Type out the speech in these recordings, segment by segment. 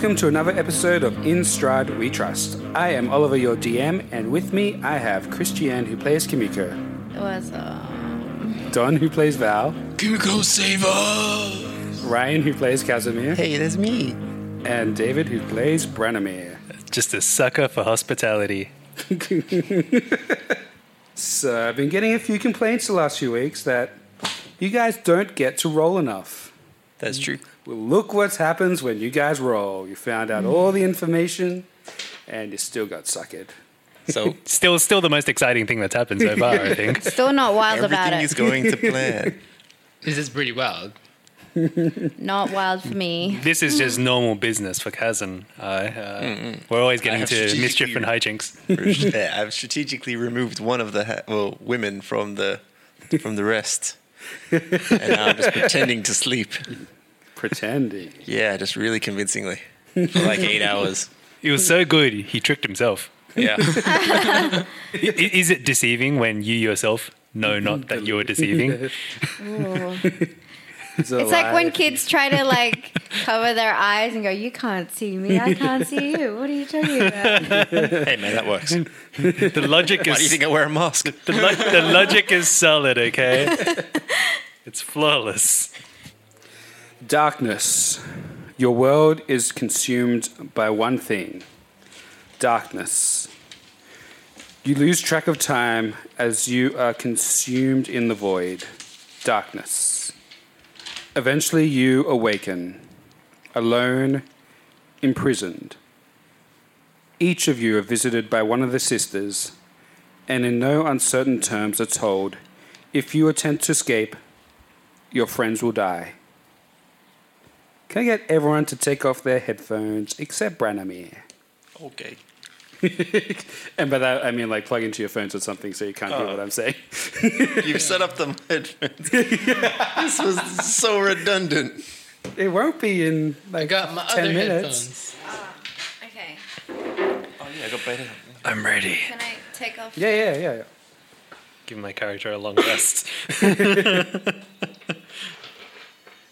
Welcome to another episode of In Strahd We Trust. I am Oliver, your DM, and with me I have Christiane, who plays Kimiko, was um, Don, who plays Val, Kimiko, save us! Ryan, who plays Casimir, Hey, that's me. and David, who plays Branimir. Just a sucker for hospitality. So I've been getting a few complaints the last few weeks that you guys don't get to roll enough. That's true. Well, look what happens when you guys roll. You found out all the information, and you still got suckered. So Still, still the most exciting thing that's happened so far. I think. still not wild about it. everything it. is going to plan. This is pretty wild. Not wild for me. This is just normal business for Kazan. Uh, uh, We're always getting have to strategically- mischief and hijinks. yeah, I've strategically removed one of the ha- well women from the from the rest, and now I'm just pretending to sleep. Pretending. Yeah, just really convincingly for like eight hours. It was so good, he tricked himself. Yeah, I- i- Is it deceiving when you yourself know not that you're deceiving? It's, It's like when kids try to like cover their eyes and go, "You can't see me. I can't see you. What are you talking about?" hey man, that works. Why The logic do you is think I wear a mask? the, lo- the logic is solid. Okay, it's flawless. Darkness. Your world is consumed by one thing darkness. You lose track of time as you are consumed in the void. Darkness. Eventually, you awaken, alone, imprisoned. Each of you are visited by one of the sisters, and in no uncertain terms are told if you attempt to escape, your friends will die. Can I get everyone to take off their headphones except Branimir? Okay. And by that, I mean like plug into your phones or something so you can't hear Oh. what I'm saying. You've set up the headphones. this was so redundant. It won't be in I like got my 10 other minutes. headphones. Ah, okay. Oh yeah, I got better. I'm ready. Can I take off? Yeah, yeah, yeah, yeah. Give my character a long rest.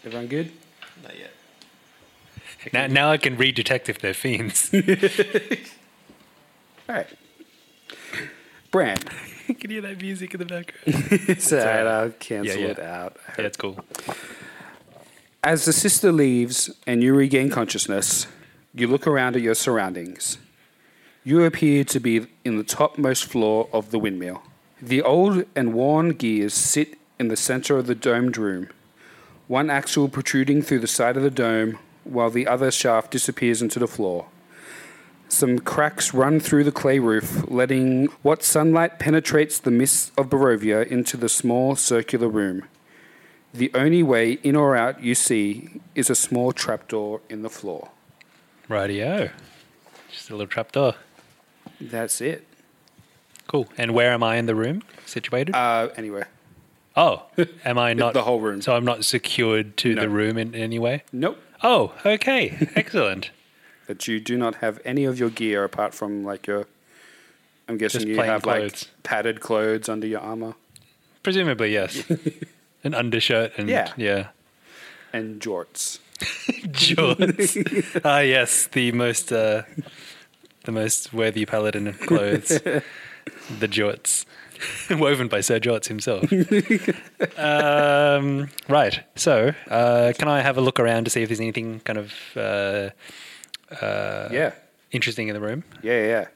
Everyone good? Not yet. now, now I can read detect if they're fiends. All right. Bran. can you hear that music in the background? It's all right, I'll cancel Yeah, yeah. it out. Yeah, it's cool. As the sister leaves and you regain consciousness, you look around at your surroundings. You appear to be in the topmost floor of the windmill. The old and worn gears sit in the center of the domed room, one axle protruding through the side of the dome, while the other shaft disappears into the floor. Some cracks run through the clay roof, letting what sunlight penetrates the mists of Barovia into the small circular room. The only way in or out you see is a small trapdoor in the floor. Radio. Just a little trapdoor. That's it. cool. And where am I in the room situated? Uh, anyway, oh, am I not the whole room. So I'm not secured to No. the room in any way. nope. Oh, okay, excellent. That you do not have any of your gear apart from like your. I'm guessing Just you plain have clothes. like padded clothes under your armor Presumably, yes. An undershirt and Yeah. yeah. and jorts. Jorts. ah, yes, the most uh, the most worthy paladin of clothes, the jorts, woven by Sir Jorts himself. um, right. So, uh, can I have a look around to see if there's anything kind of uh, yeah. interesting in the room? Yeah, yeah.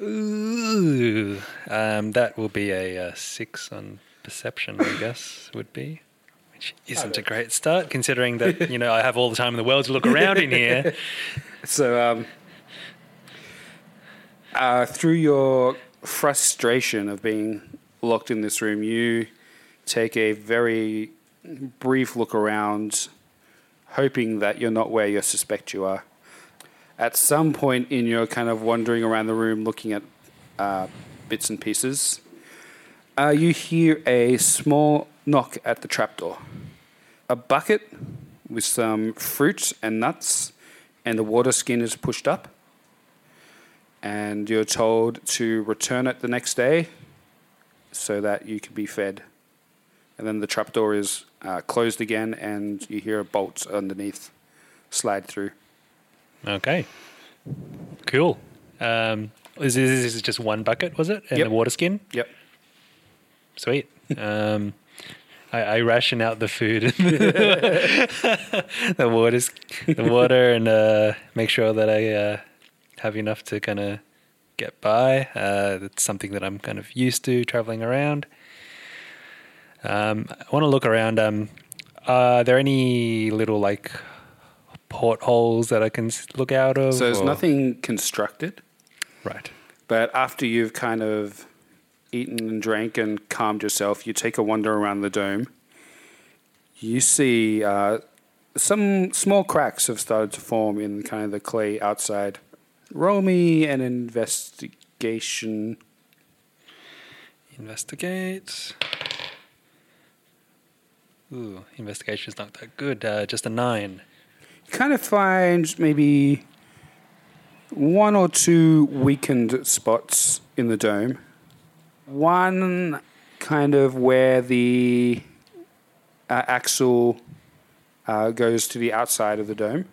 Ooh, um, that will be a uh, six on perception, I guess would be, which isn't a great start considering that you know I have all the time in the world to look around in here. So, um, uh, through your frustration of being locked in this room, you take a very brief look around, hoping that you're not where you suspect you are. At some point in your kind of wandering around the room looking at uh, bits and pieces, uh, you hear a small knock at the trapdoor. A bucket with some fruit and nuts, and the water skin is pushed up. And you're told to return it the next day so that you can be fed. And then the trapdoor is uh, closed again, and you hear a bolt underneath slide through. Okay, cool. Um, is this, this is just one bucket? Was it and Yep. the water skin? Yep. Sweet. Um, I, I ration out the food, the water, the water, and uh, make sure that I uh, have enough to kind of get by. Uh, that's something that I'm kind of used to traveling around. Um, I want to look around. Um, are there any little like portholes that I can look out of? So there's or- nothing constructed, Right. but after you've kind of eaten and drank and calmed yourself, you take a wander around the dome. You see uh, some small cracks have started to form in kind of the clay outside. Roll me an investigation. Investigate. Ooh, investigation's not that good. Uh, just a nine. You kind of find maybe one or two weakened spots in the dome. One kind of where the uh, axle uh, goes to the outside of the dome.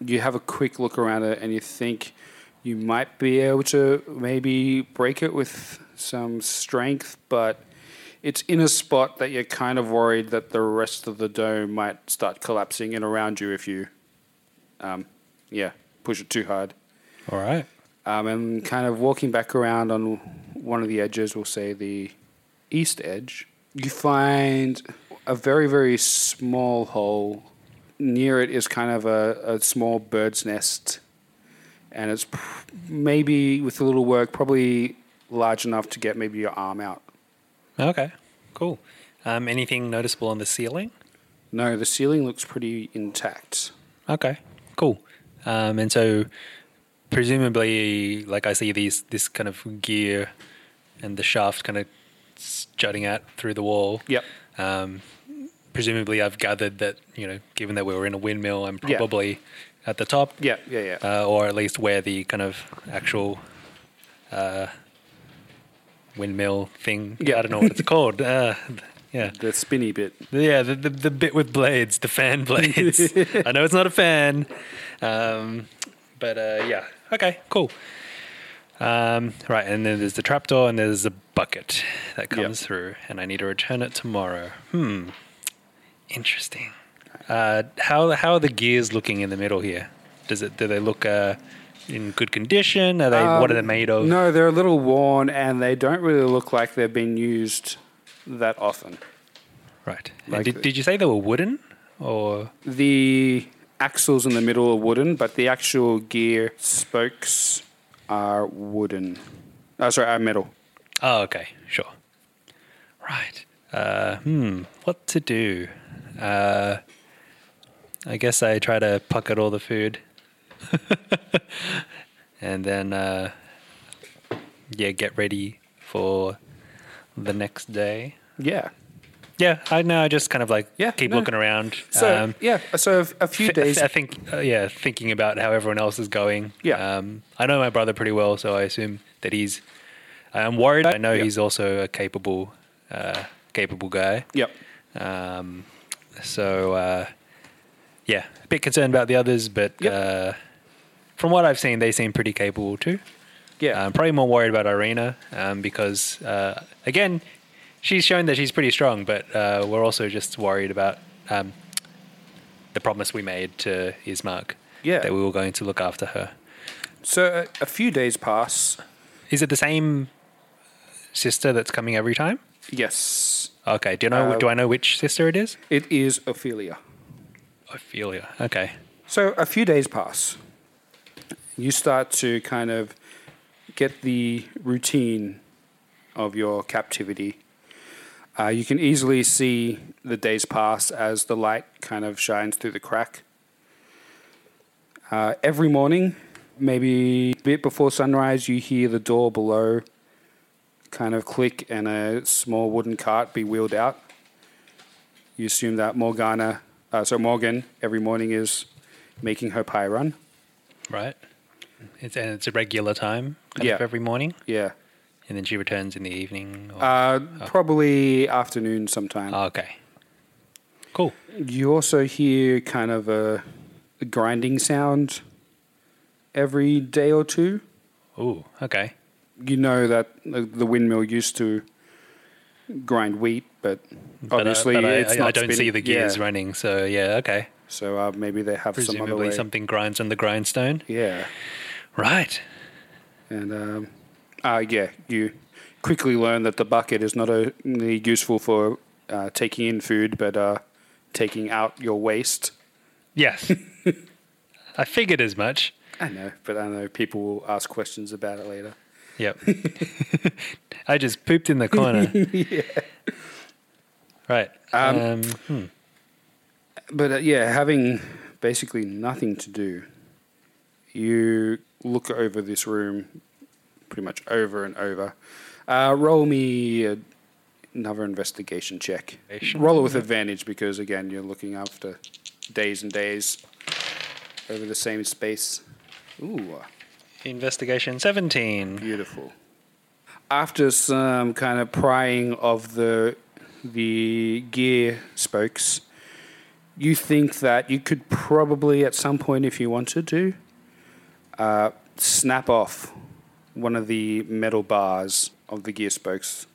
You have a quick look around it and you think you might be able to maybe break it with some strength, but it's in a spot that you're kind of worried that the rest of the dome might start collapsing in around you if you, um, yeah, push it too hard. All right. Um, and kind of walking back around on one of the edges, we'll say the east edge, you find a very, very small hole. Near it is kind of a, a small bird's nest. And it's pr- maybe, with a little work, probably large enough to get maybe your arm out. Okay. Cool. Um, anything noticeable on the ceiling? No, the ceiling looks pretty intact. Okay. Cool. Um, and so, presumably, like I see these this kind of gear and the shaft kind of jutting out through the wall. Yep. Um, presumably, I've gathered that you know, given that we were in a windmill, I'm Yeah. probably at the top. Yeah, yeah, yeah. uh, or at least where the kind of actual uh, windmill thing. Yeah. I don't know what it's called. Uh, yeah, the spinny bit. yeah, the, the the bit with blades, the fan blades. I know it's not a fan, um, but uh, yeah. Okay, cool. Um, right, and then there's the trapdoor, and there's a bucket that comes through, and I need to return it tomorrow. Hmm, interesting. Uh, how how are the gears looking in the middle here? Does it do they look uh, in good condition? Are they what are they Um, made of? No, they're a little worn and they don't really look like they've been used that often. Right. Like did, the- did you say they were wooden or The axles in the middle are wooden, but the actual gear spokes are wooden. Oh, sorry, are metal. Oh, okay, sure. Right. Uh, hmm. What to do? Uh, I guess I try to pocket all the food, and then uh, yeah, get ready for the next day. Yeah. Yeah, I know. I just kind of like Yeah, keep no. looking around. So Um, yeah, so a, a few days. I think, uh, yeah, thinking about how everyone else is going. Yeah. Um, I know my brother pretty well, so I assume that he's. I'm worried. I know Yeah. he's also a capable, uh, capable guy. Yep. Um, so uh, yeah, a bit concerned about the others, but Yep. uh, from what I've seen, they seem pretty capable too. Yeah. I'm probably more worried about Irina um, because uh, again, she's shown that she's pretty strong, but uh, we're also just worried about um, the promise we made to Ismark Yeah. that we were going to look after her. so a few days pass. Is it the same sister that's coming every time? Yes. Okay. Do you know? Uh, do I know which sister it is? It is Ophelia. Ophelia. Okay. So a few days pass. You start to kind of get the routine of your captivity. Uh, you can easily see the days pass as the light kind of shines through the crack. Uh, every morning, maybe a bit before sunrise, you hear the door below kind of click and a small wooden cart be wheeled out. You assume that Morgana, uh, so Morgan, every morning is making her pie run. Right. It's and it's a regular time. Kind Yeah. Of every morning, Yeah. and then she returns in the evening. Or, Uh, Probably afternoon sometime. Oh, okay. Cool. you also hear kind of a, a grinding sound every day or two. Ooh. Okay. You know that the windmill used to grind wheat, but But, uh, obviously but I, it's I, not I don't see the gears Yeah. running. So yeah. Okay. So uh, maybe they have some other Presumably way. something grinds on the grindstone. Yeah. Right. And um, uh, yeah, you quickly learn that the bucket is not only useful for uh, taking in food, but uh, taking out your waste. Yes. I figured as much. I know, but I know people will ask questions about it later. Yep. I just pooped in the corner. Right. Um, Um, hmm. But uh, yeah, having basically nothing to do, you look over this room pretty much over and over. Uh, roll me a, another investigation check. Roll it with advantage because, again, you're looking after days and days over the same space. Ooh, Investigation 17. beautiful. After some kind of prying of the the gear spokes, you think that you could probably, at some point, if you wanted to, uh, snap off one of the metal bars of the gear spokes.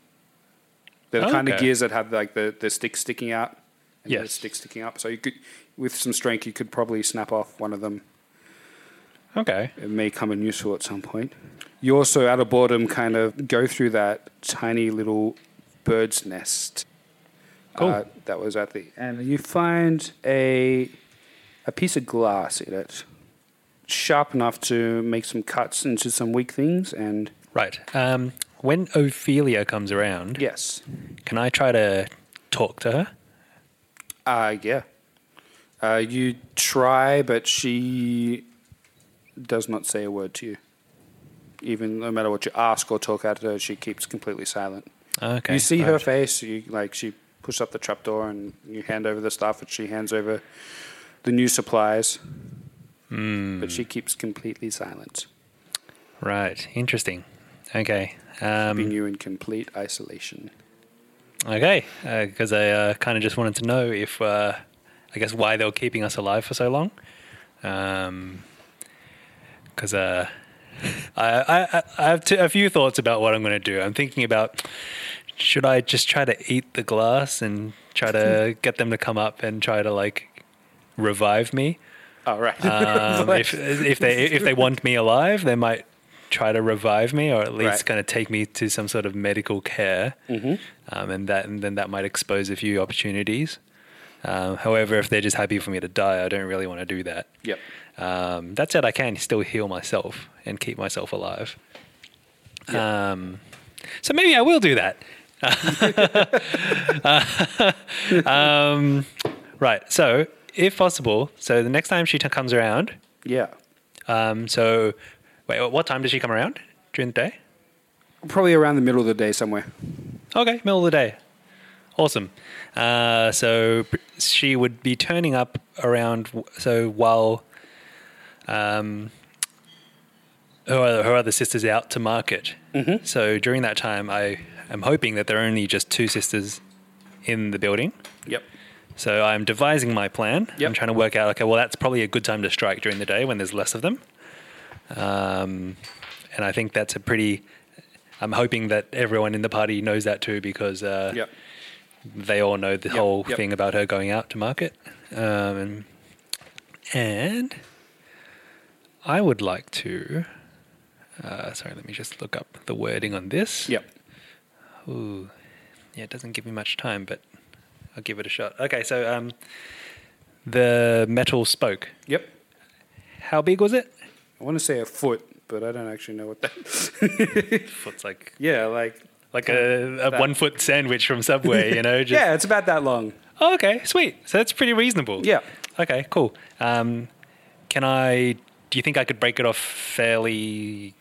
They're the kind of gears that have like the, the stick sticking out. And the stick sticking up. So you could, with some strength, you could probably snap off one of them Okay. it may come in useful at some point. You also, out of boredom, kind of go through that tiny little bird's nest Cool. uh, that was at the and you find a a piece of glass in it, sharp enough to make some cuts into some weak things. And Right. Um, when Ophelia comes around, yes, can I try to talk to her? uh, yeah, uh, you try, but she does not say a word to you. Even no matter what you ask or talk at her, she keeps completely silent. Okay. You see her face. You like she pushes up the trapdoor and you hand over the stuff, and she hands over the new supplies. Hmm. But she keeps completely silent, Right. Interesting. Okay. Um, you in complete isolation. okay. Because I uh, kind of just wanted to know if, uh, I guess, why they were keeping us alive for so long. Because uh, I, I, I- have t- a few thoughts about what I'm going to do. I'm thinking about should I just try to eat the glass and try to get them to come up and try to like revive me? All right. Um, if if they if they want me alive, they might try to revive me, or at least Right. kind of take me to some sort of medical care, Mm-hmm. um, and that and then that might expose a few opportunities. Um, however, if they're just happy for me to die, I don't really want to do that. yep. Um, that said, I can still heal myself and keep myself alive. Um, so maybe I will do that. um, right. So, if possible, so the next time she t- comes around, Yeah. um, so wait, what time does she come around during the day? Probably around the middle of the day somewhere. Okay, middle of the day. Awesome. Uh, so she would be turning up around. So while um, her, her other sister's out to market. Mm-hmm. So during that time, I am hoping that there are only just two sisters in the building. Yep. So I'm devising my plan. Yep. I'm trying to work out. Okay, well, that's probably a good time to strike during the day when there's less of them. Um, and I think that's a pretty. I'm hoping that everyone in the party knows that too because uh, Yep. they all know the Yep, whole thing about her going out to market. Um, and, and I would like to. Uh, sorry, let me just look up the wording on this. Yep. Ooh, yeah, it doesn't give me much time, but I'll give it a shot. Okay, so um, the metal spoke. Yep. How big was it? I want to say a foot, but I don't actually know what that. Foot's like yeah, like like a, a that. one foot sandwich from Subway, you know? Just, yeah, it's about that long. Oh, okay, sweet. So that's pretty reasonable. Yeah. Okay, cool. Um, can I? Do you think I could break it off fairly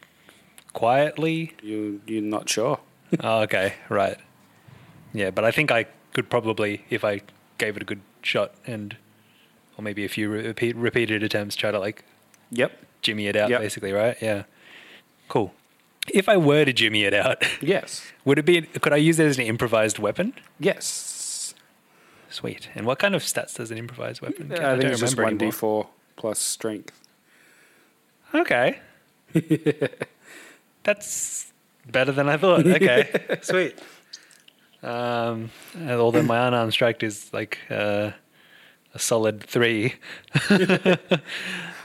quietly? You you're not sure. oh, okay, right. Yeah, but I think I could probably, if I gave it a good shot and, or maybe a few repeat, repeated attempts, try to like Yep. jimmy it out, Yep. basically, right? Yeah. Cool. If I were to jimmy it out, Yes. would it be? Could I use it as an improvised weapon? Yes. Sweet. And what kind of stats does an improvised weapon? Uh, I don't think it's just remember one d four plus strength. Okay. That's better than I thought. Okay. Sweet. Um, and although my unarmed strike is like uh, a solid three,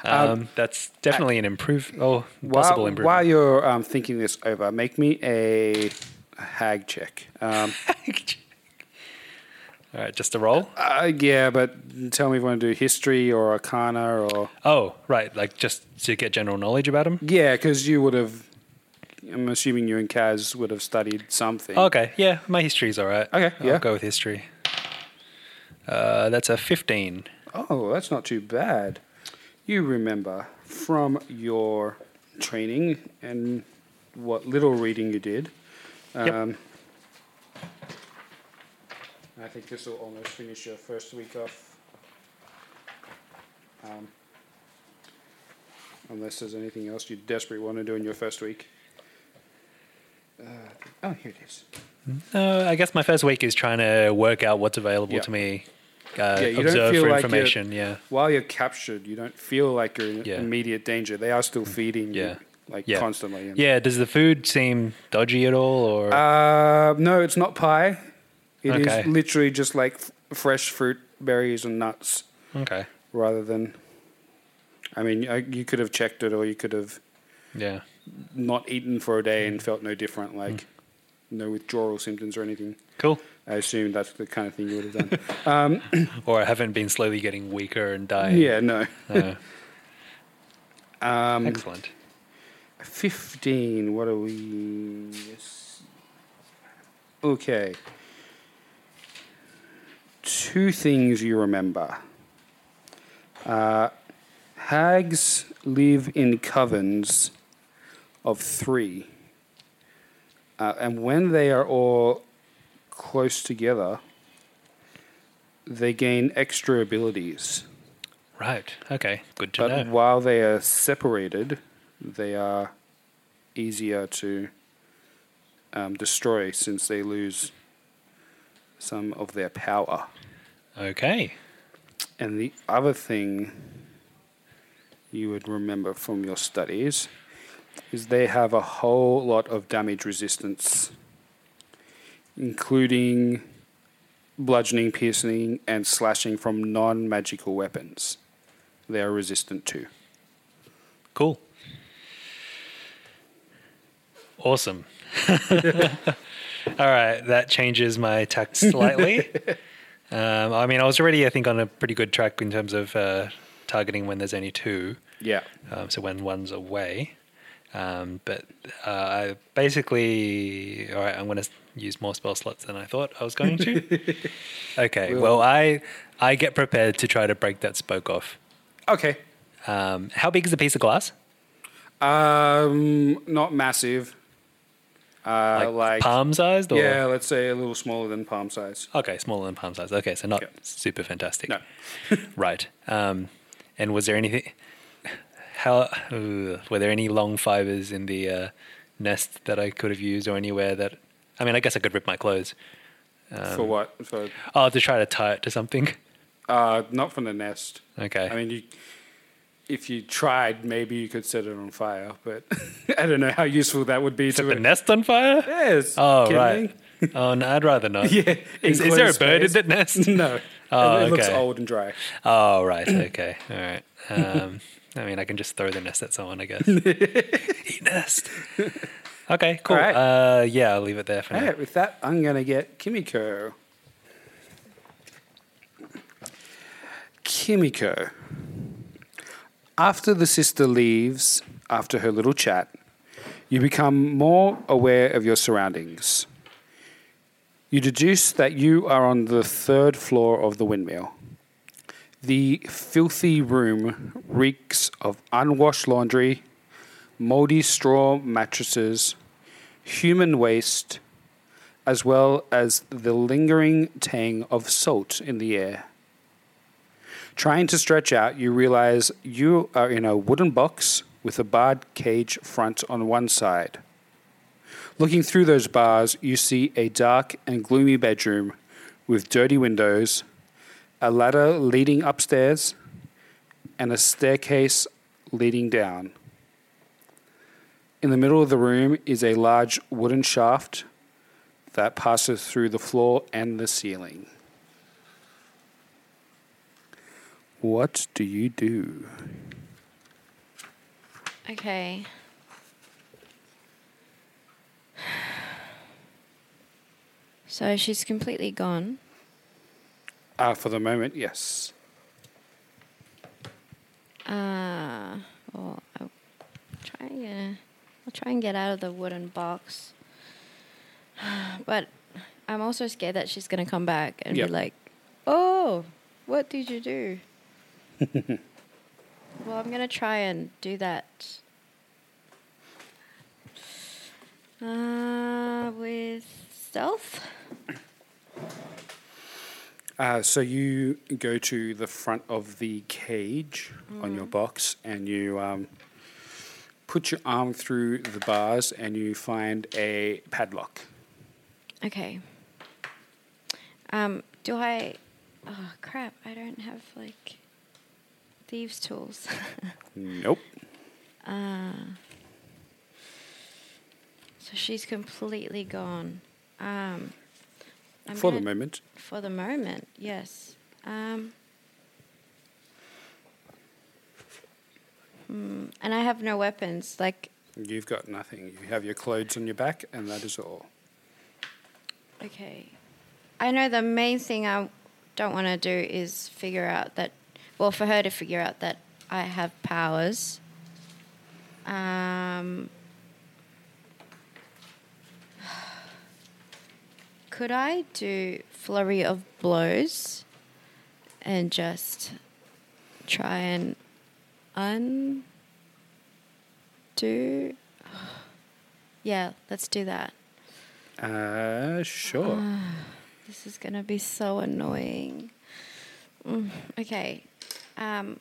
um, that's definitely an improve. Oh, possible While, improvement. while you're um, thinking this over, make me a hag check. Um, All right, just a roll. uh, yeah, but tell me if you want to do history or arcana or Oh, right. Like just to get general knowledge about him. yeah, because you would have. I'm assuming you and Kaz would have studied something. Okay. Yeah, my history's all right. Okay, I'll yeah. go with history. Uh, that's a fifteen. Oh, that's not too bad. You remember from your training and what little reading you did. Yep. Um, I think this will almost finish your first week off. Um, unless there's anything else you desperately want to do in your first week. Uh, oh, here it is. Uh, I guess my first week is trying to work out what's available Yeah. to me. Uh, Yeah, you don't feel for like you're- information. Yeah. While you're captured, you don't feel like you're in Yeah. immediate danger. They are still feeding Yeah. you, like Yeah. constantly. Yeah. Does the food seem dodgy at all, or Uh, no, it's not pie. It is Okay. literally just like f- fresh fruit, berries, and nuts, okay? rather than. I mean, uh, you could have checked it, or you could have Yeah. not eaten for a day and felt no different, like no withdrawal symptoms or anything. Cool. I assume that's the kind of thing you would have done. Or I haven't been slowly getting weaker and dying. yeah, no. Uh, Um, excellent. 15. What are we? Yes. Okay. Two things you remember. Uh, hags live in covens of three. Uh, and when they are all close together, they gain extra abilities. Right. Okay. Good to But know. But while they are separated, they are easier to um, destroy since they lose some of their power. Okay. And the other thing you would remember from your studies is they have a whole lot of damage resistance, including bludgeoning, piercing, and slashing from non magical weapons. They are resistant to. Cool. Awesome. All right, that changes my tact slightly. um, I mean, I was already, I think, on a pretty good track in terms of uh, targeting when there's only two. Yeah. Um, so when one's away. Um, but uh, I basically, all right, I'm going to use more spell slots than I thought I was going to. okay, well, I I get prepared to try to break that spoke off. Okay. Um, how big is the piece of glass? Um, not massive. Uh, like, like palm sized? Or? Yeah, let's say a little smaller than palm size. Okay, smaller than palm size. Okay, so not Yeah. super fantastic. No. right. Um, and was there anything? How uh, were there any long fibers in the uh, nest that I could have used, or anywhere that? I mean, I guess I could rip my clothes. For what? For Oh, to try to tie it to something. uh, not from the nest. Okay. I mean, you, if you tried, maybe you could set it on fire, but I don't know how useful that would be Set to the it. nest on fire? Yes. Oh, right. me? Oh, no, I'd rather not. Yeah. Is, is there a bird in that nest? No. Oh, it, it looks old and dry. Oh, right. Okay. All right. Um, I mean, I can just throw the nest at someone, I guess. Eat nest. Okay, cool. Right. Uh, yeah, I'll leave it there for All now. right, with that, I'm going to get Kimiko. Kimiko. After the sister leaves, after her little chat, you become more aware of your surroundings. You deduce that you are on the third floor of the windmill. The filthy room reeks of unwashed laundry, moldy straw mattresses, human waste, as well as the lingering tang of salt in the air. Trying to stretch out, you realize you are in a wooden box with a barred cage front on one side. Looking through those bars, you see a dark and gloomy bedroom with dirty windows, a ladder leading upstairs, and a staircase leading down. In the middle of the room is a large wooden shaft that passes through the floor and the ceiling. What do you do? Okay. So she's completely gone. Uh, for the moment, yes. Uh, well, I'll try and I'll try and get out of the wooden box. But I'm also scared that she's gonna come back and Yep. be like, "Oh, what did you do?" well, I'm gonna try and do that. Uh, with stealth. Uh, so you go to the front of the cage on your box and you um, put your arm through the bars and you find a padlock. Okay. Um, do I? Oh crap! I don't have like thieves' tools. Nope. so she's completely gone. Um, for the moment. For the moment, yes. Um, hmm, and I have no weapons. Like, You've got nothing. You have your clothes on your back, and that is all. okay, I know the main thing I don't want to do is figure out that. Well, for her to figure out that I have powers. Um, could I do flurry of blows and just try and undo? Yeah, let's do that. Uh, sure. This is gonna be so annoying. Mm, okay, um,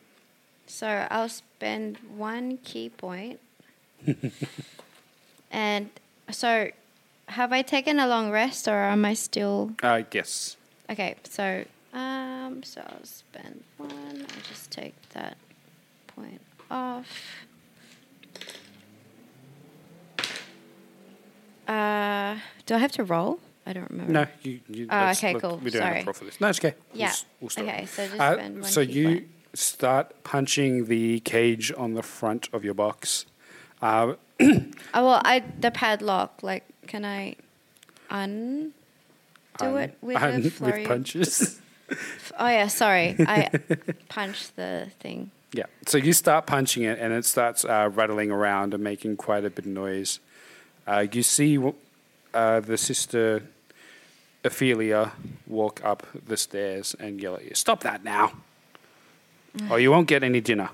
so I'll spend one ki point. and so have I taken a long rest or am I still? Uh, yes. Okay, so um, so I'll spend one. I'll just take that point off. Uh, do I have to roll? I don't remember. No, you. you Oh, okay, look- cool. We don't Sorry. have for this. No, it's okay. We'll Yeah. we'll. Okay, so just Uh, spend one so ki you point. Start punching the cage on the front of your box. Uh, Oh well, I the padlock. Like, can I un do it with a with punches. Oh yeah, sorry. I punched the thing. yeah. So you start punching it, and it starts uh, rattling around and making quite a bit of noise. Uh, you see uh, the sister Ophelia walk up the stairs and yell at you, "Stop that now, or you won't get any dinner."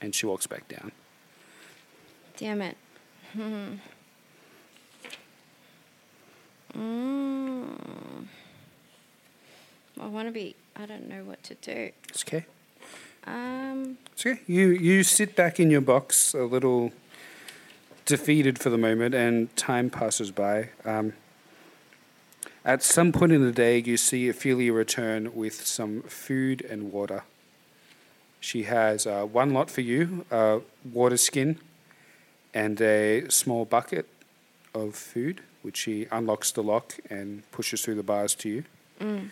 And she walks back down. Damn it. Mm. I want to be. I don't know what to do. It's okay. Um. It's okay. You you sit back in your box, a little defeated for the moment, and time passes by. Um, at some point in the day, you see Ophelia return with some food and water. She has uh, one lot for you, a water skin, and a small bucket of food, which she unlocks the lock and pushes through the bars to you. Mm.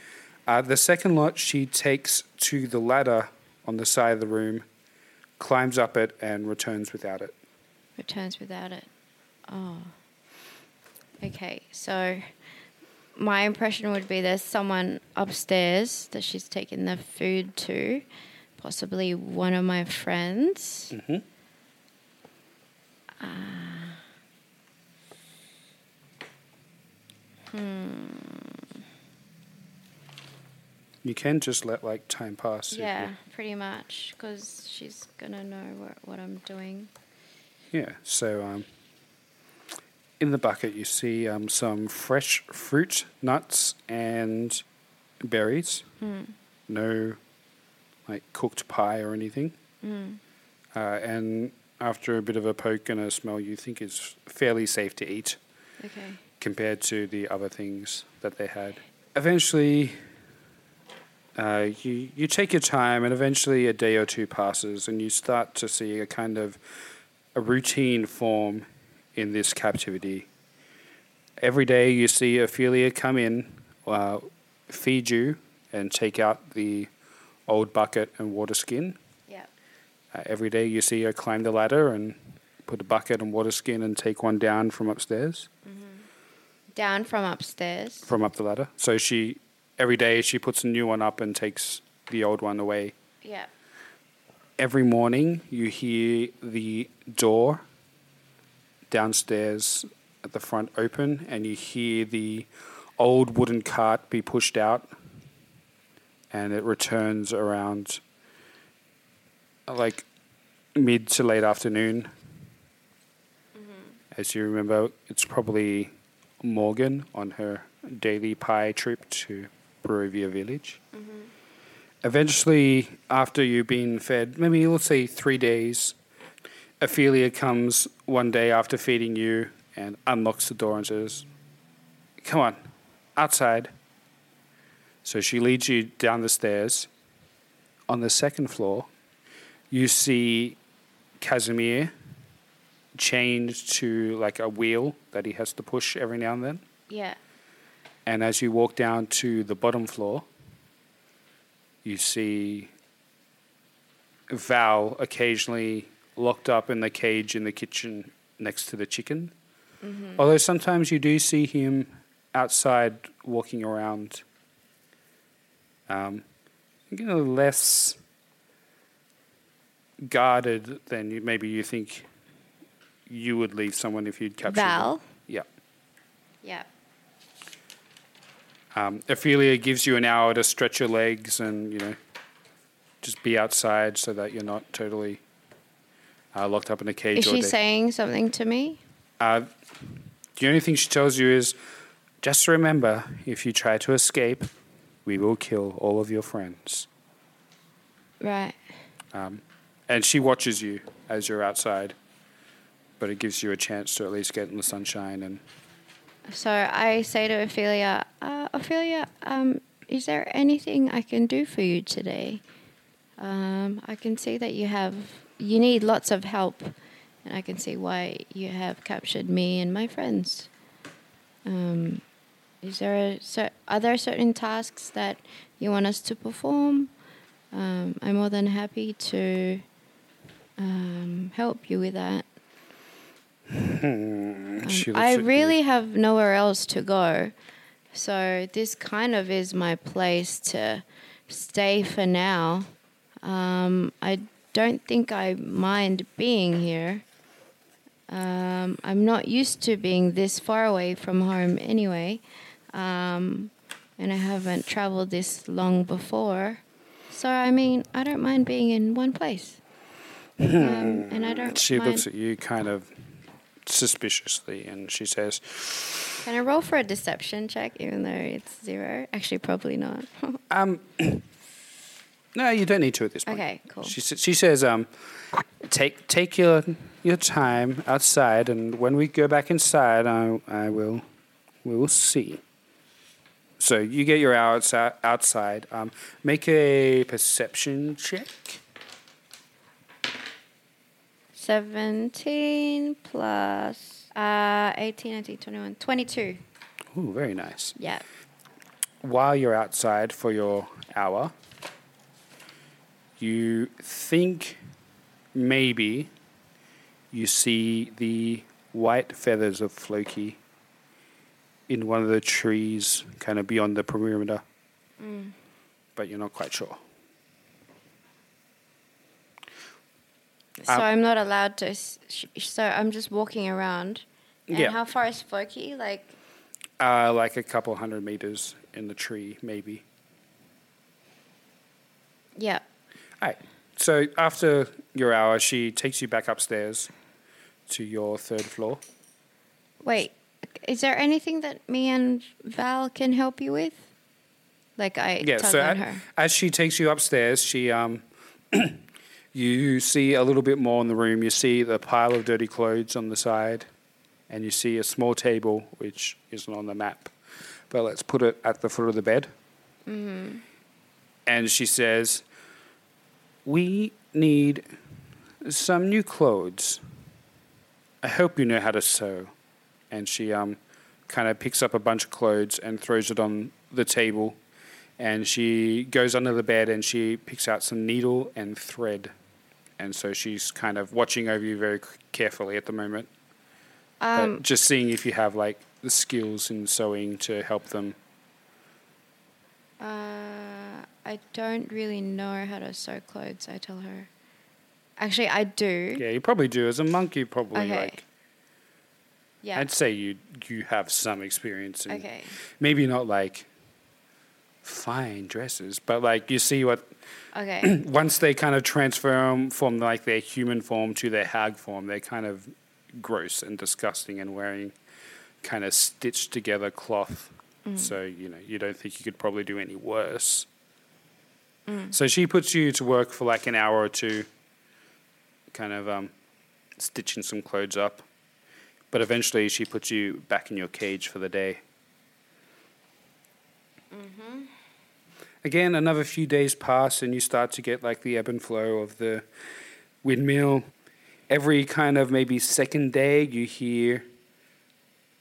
Uh, the second lot she takes to the ladder on the side of the room, climbs up it, and returns without it. Returns without it. Oh. Okay, so my impression would be there's someone upstairs that she's taken the food to, possibly one of my friends. Mm-hmm. Hmm. You can just let like time pass. Yeah, pretty much, because she's gonna know what, what I'm doing. Yeah. So um, in the bucket, you see um, some fresh fruit, nuts, and berries. Mm. No, like cooked pie or anything. Mm. Uh, and after a bit of a poke and a smell, you think it's fairly safe to eat Okay. compared to the other things that they had. Eventually, uh, you you take your time, and eventually a day or two passes, and you start to see a kind of a routine form in this captivity. Every day, you see Ophelia come in, uh, feed you, and take out the old bucket and water skin. Yeah. Uh, every day, you see her climb the ladder and put a bucket and water skin and take one down from upstairs Down from upstairs. from up the ladder. So she every day she puts a new one up and takes the old one away. Yeah. Every morning you hear the door downstairs at the front open and you hear the old wooden cart be pushed out and it returns around like mid to late afternoon. Mm-hmm. As you remember, it's probably Morgan on her daily pie trip to Barovia Village. Mm-hmm. Eventually, after you've been fed, maybe let's say three days, Ophelia comes one day after feeding you and unlocks the door and says, Come on, outside. So she leads you down the stairs. On the second floor, you see Casimir chained to like a wheel that he has to push every now and then. Yeah. And as you walk down to the bottom floor, you see Val occasionally locked up in the cage in the kitchen next to the chicken. Mm-hmm. Although sometimes you do see him outside walking around, um, you know, less guarded than you, maybe you think you would leave someone if you'd captured them. Val. Yeah. Yeah. Um, Ophelia gives you an hour to stretch your legs and you know just be outside so that you're not totally uh, locked up in a cage Is she day. saying something to me? uh, the only thing she tells you is just remember if you try to escape, we will kill all of your friends. Right. Um, and she watches you as you're outside, but it gives you a chance to at least get in the sunshine and So I say to Ophelia, uh, Ophelia, um, is there anything I can do for you today? Um, I can see that you have, you need lots of help, and I can see why you have captured me and my friends. Um, is there a, cer- are there certain tasks that you want us to perform? Um, I'm more than happy to um, help you with that. Um, I at you. really have nowhere else to go. So this kind of is my place to stay for now. Um, I don't think I mind being here. Um, I'm not used to being this far away from home anyway. Um, and I haven't traveled this long before. So, I mean, I don't mind being in one place. Um, and I don't She mind looks at you kind of suspiciously, and she says, Can I roll for a deception check, even though it's zero? Actually, probably not. Um, no, you don't need to at this point. Okay, cool. She she says, um, take take your your time outside, and when we go back inside, I I will we will see. So you get your hour outside. outside. Um, make a perception check. 17 plus uh, 18, 19, 21, 22. Ooh, very nice. Yeah. while you're outside for your hour, you think maybe you see the white feathers of Floki in one of the trees, kind of beyond the perimeter, Mm. but you're not quite sure. So Um, I'm not allowed to. Sh- so I'm just walking around. And Yeah. how far is Floki? Like, Uh, like a couple hundred meters in the tree, maybe. yeah. All right. So after your hour, she takes you back upstairs to your third floor. Wait, is there anything that me and Val can help you with? Like I yeah, so on a- her. as she takes you upstairs, she um, you see a little bit more in the room. You see the pile of dirty clothes on the side, and you see a small table which isn't on the map, but let's put it at the foot of the bed. Mm-hmm. And she says, "We need some new clothes. I hope you know how to sew." And she um, kind of picks up a bunch of clothes and throws it on the table and she goes under the bed and she picks out some needle and thread. And so she's kind of watching over you very carefully at the moment, Um, just seeing if you have like the skills in sewing to help them. uh, I don't really know how to sew clothes. I tell her. Actually, I do. Yeah, you probably do. As a monk, you probably Okay. like. Yeah. I'd say you you have some experience in Okay. maybe not like fine dresses, but like you see what Okay. once they kind of transform from like their human form to their hag form, they're kind of gross and disgusting and wearing kind of stitched together cloth. So, you know, you don't think you could probably do any worse. So she puts you to work for like an hour or two, kind of um, stitching some clothes up. But eventually she puts you back in your cage for the day. Again, another few days pass, and you start to get like the ebb and flow of the windmill. Every kind of maybe second day, you hear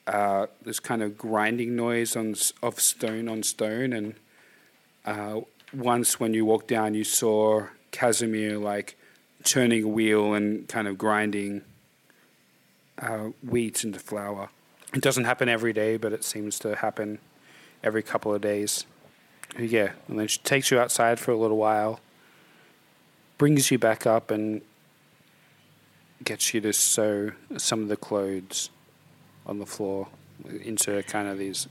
uh, this kind of grinding noise on of stone on stone. And uh, once, when you walked down, you saw Casimir like turning a wheel and kind of grinding uh, wheat into flour. It doesn't happen every day, but it seems to happen every couple of days. Yeah, and then she takes you outside for a little while, brings you back up, and gets you to sew some of the clothes on the floor into kind of these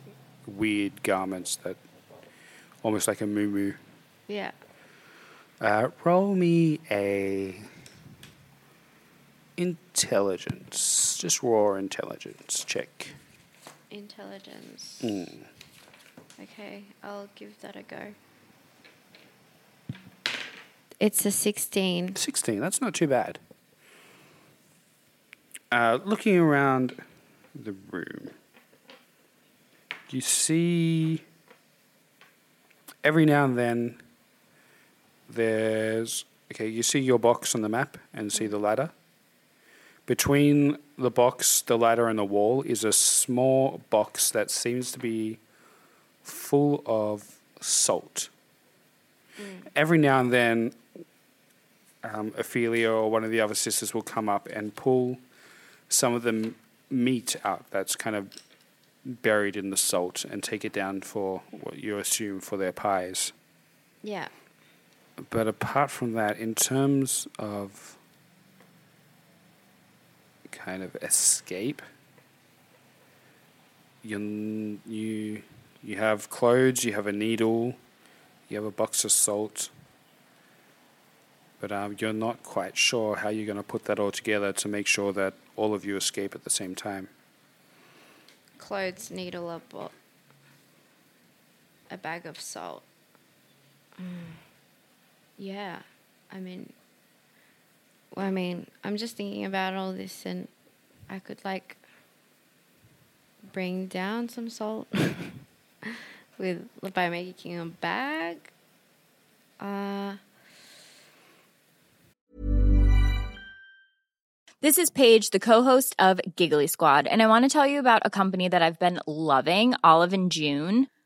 weird garments that almost like a moo yeah. uh, roll me a intelligence, just raw intelligence check. Intelligence. Mm. Okay, I'll give that a go. It's a 16. 16, that's not too bad. Uh, looking around the room, you see every now and then there's okay, you see your box on the map and see the ladder. Between the box, the ladder, and the wall is a small box that seems to be full of salt. Every now and then, um, Ophelia or one of the other sisters will come up and pull some of the m- meat out that's kind of buried in the salt and take it down for what you assume for their pies. Yeah. But apart from that, in terms of kind of escape, you you you have clothes, you have a needle, you have a box of salt. but um, you're not quite sure how you're going to put that all together to make sure that all of you escape at the same time. Clothes, needle, a, bo- a bag of salt. Mm. Yeah, I mean, I mean, I'm just thinking about all this, and I could like bring down some salt with by making a bag. Uh, This is Paige, the co-host of Giggly Squad, and I want to tell you about a company that I've been loving, Olive and June.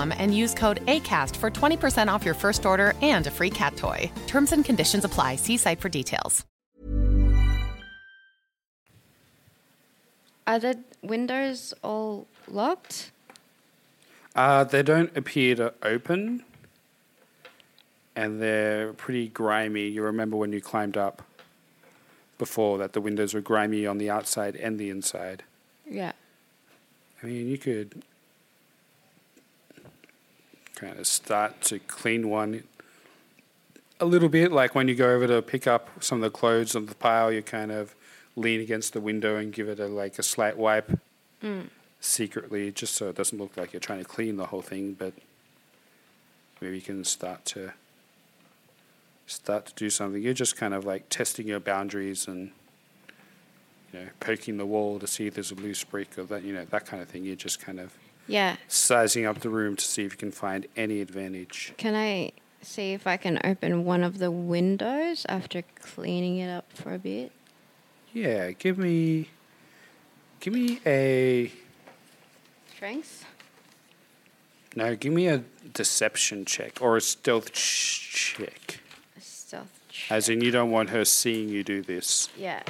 and use code ACAST for 20% off your first order and a free cat toy. Terms and conditions apply. See site for details. are the windows all locked? Uh, they don't appear to open, and they're pretty grimy. You remember when you climbed up before that the windows were grimy on the outside and the inside. Yeah. I mean, you could kind of start to clean one a little bit, like when you go over to pick up some of the clothes on the pile, you kind of lean against the window and give it a like a slight wipe Mm. secretly, just so it doesn't look like you're trying to clean the whole thing. But maybe you can start to start to do something. You're just kind of like testing your boundaries and you know poking the wall to see if there's a loose brick or that you know that kind of thing. You're just kind of Yeah. sizing up the room to see if you can find any advantage. Can I see if I can open one of the windows after cleaning it up for a bit? Yeah, give me give me a Strength? no, give me a deception check or a stealth ch- check. A stealth. check. As in, you don't want her seeing you do this, Yeah.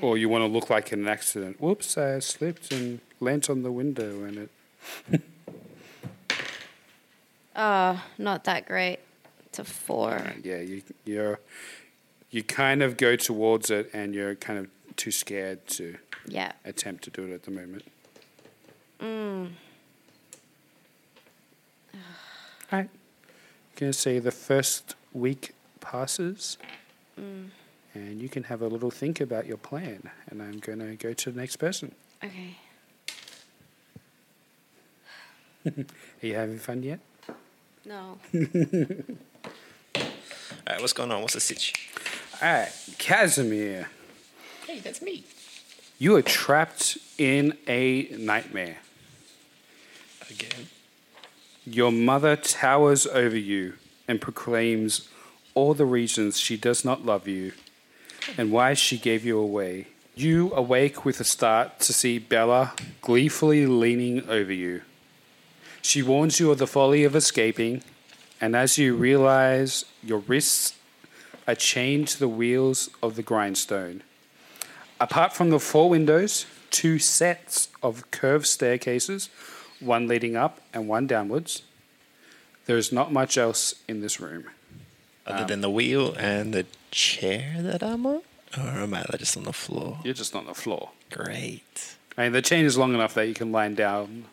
or you want to look like an accident. Whoops! I slipped and landed on the window, and it. Uh, not that great. It's a four. Uh, yeah, you you're you kind of go towards it, and you're kind of too scared to Yeah. attempt to do it at the moment. Mm. Right. Gonna say the first week passes, Mm. and you can have a little think about your plan. And I'm gonna go to the next person. Okay. Are you having fun yet? No. All right, what's going on? What's the sitch? All right, Casimir, Hey, that's me. you are trapped in a nightmare. Again. Your mother towers over you and proclaims all the reasons she does not love you and why she gave you away. You awake with a start to see Bella gleefully leaning over you. She warns you of the folly of escaping, and as you realize your wrists are chained to the wheels of the grindstone. Apart from the four windows, two sets of curved staircases, one leading up and one downwards, there is not much else in this room. Other Um, than the wheel and the chair that I'm on? Or am I just on the floor? You're just on the floor. Great. I mean, the chain is long enough that you can lie down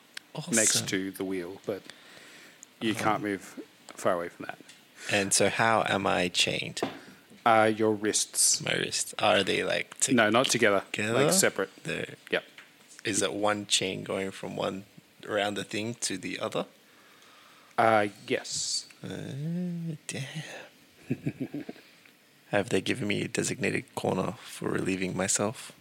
next to the wheel, but you can't move far away from that. And so, how am I chained? Uh, your wrists. My wrists. Are they like to- No, not together. together? Like separate. They're- Yep. Is it one chain going from one around the thing to the other? Uh, yes. Uh, damn. Have they given me a designated corner for relieving myself?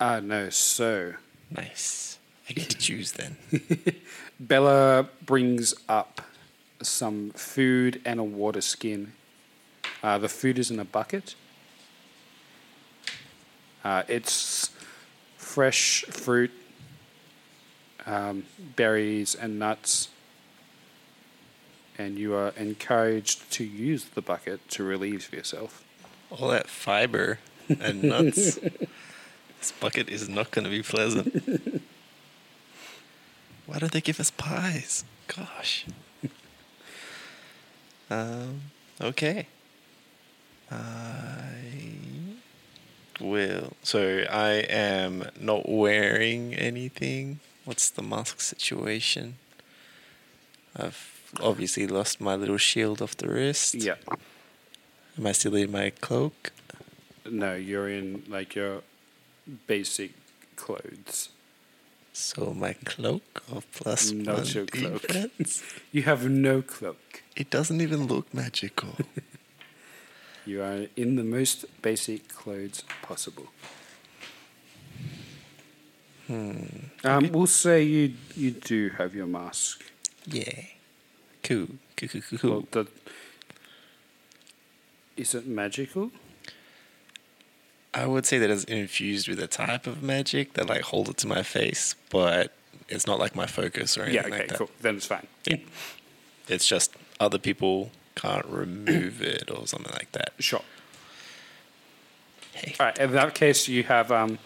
Uh, no, so. Nice. I get to choose then. Bella brings up some food and a water skin. Uh, the food is in a bucket. Uh, it's fresh fruit, um, berries, and nuts. And you are encouraged to use the bucket to relieve yourself. All that fiber and nuts. this bucket is not going to be pleasant. Why don't they give us pies? Gosh. um, okay. I will. So I am not wearing anything. What's the mask situation? I've obviously lost my little shield off the wrist. Yeah. Am I still in my cloak? No, you're in like your basic clothes. So my cloak of plus one your cloak. defense? You have no cloak. It doesn't even look magical. You are in the most basic clothes possible. hmm. Um, we'll say you you do have your mask. Yeah. Cool. Cool. Cool. Cool. cool. Well, the, is it magical? I would say that it's infused with a type of magic that like hold it to my face, but it's not like my focus or anything Yeah. Okay. like that. cool. Then it's fine. Yeah. It's just other people can't remove it or something like that. Sure. All right. In that case, you have um,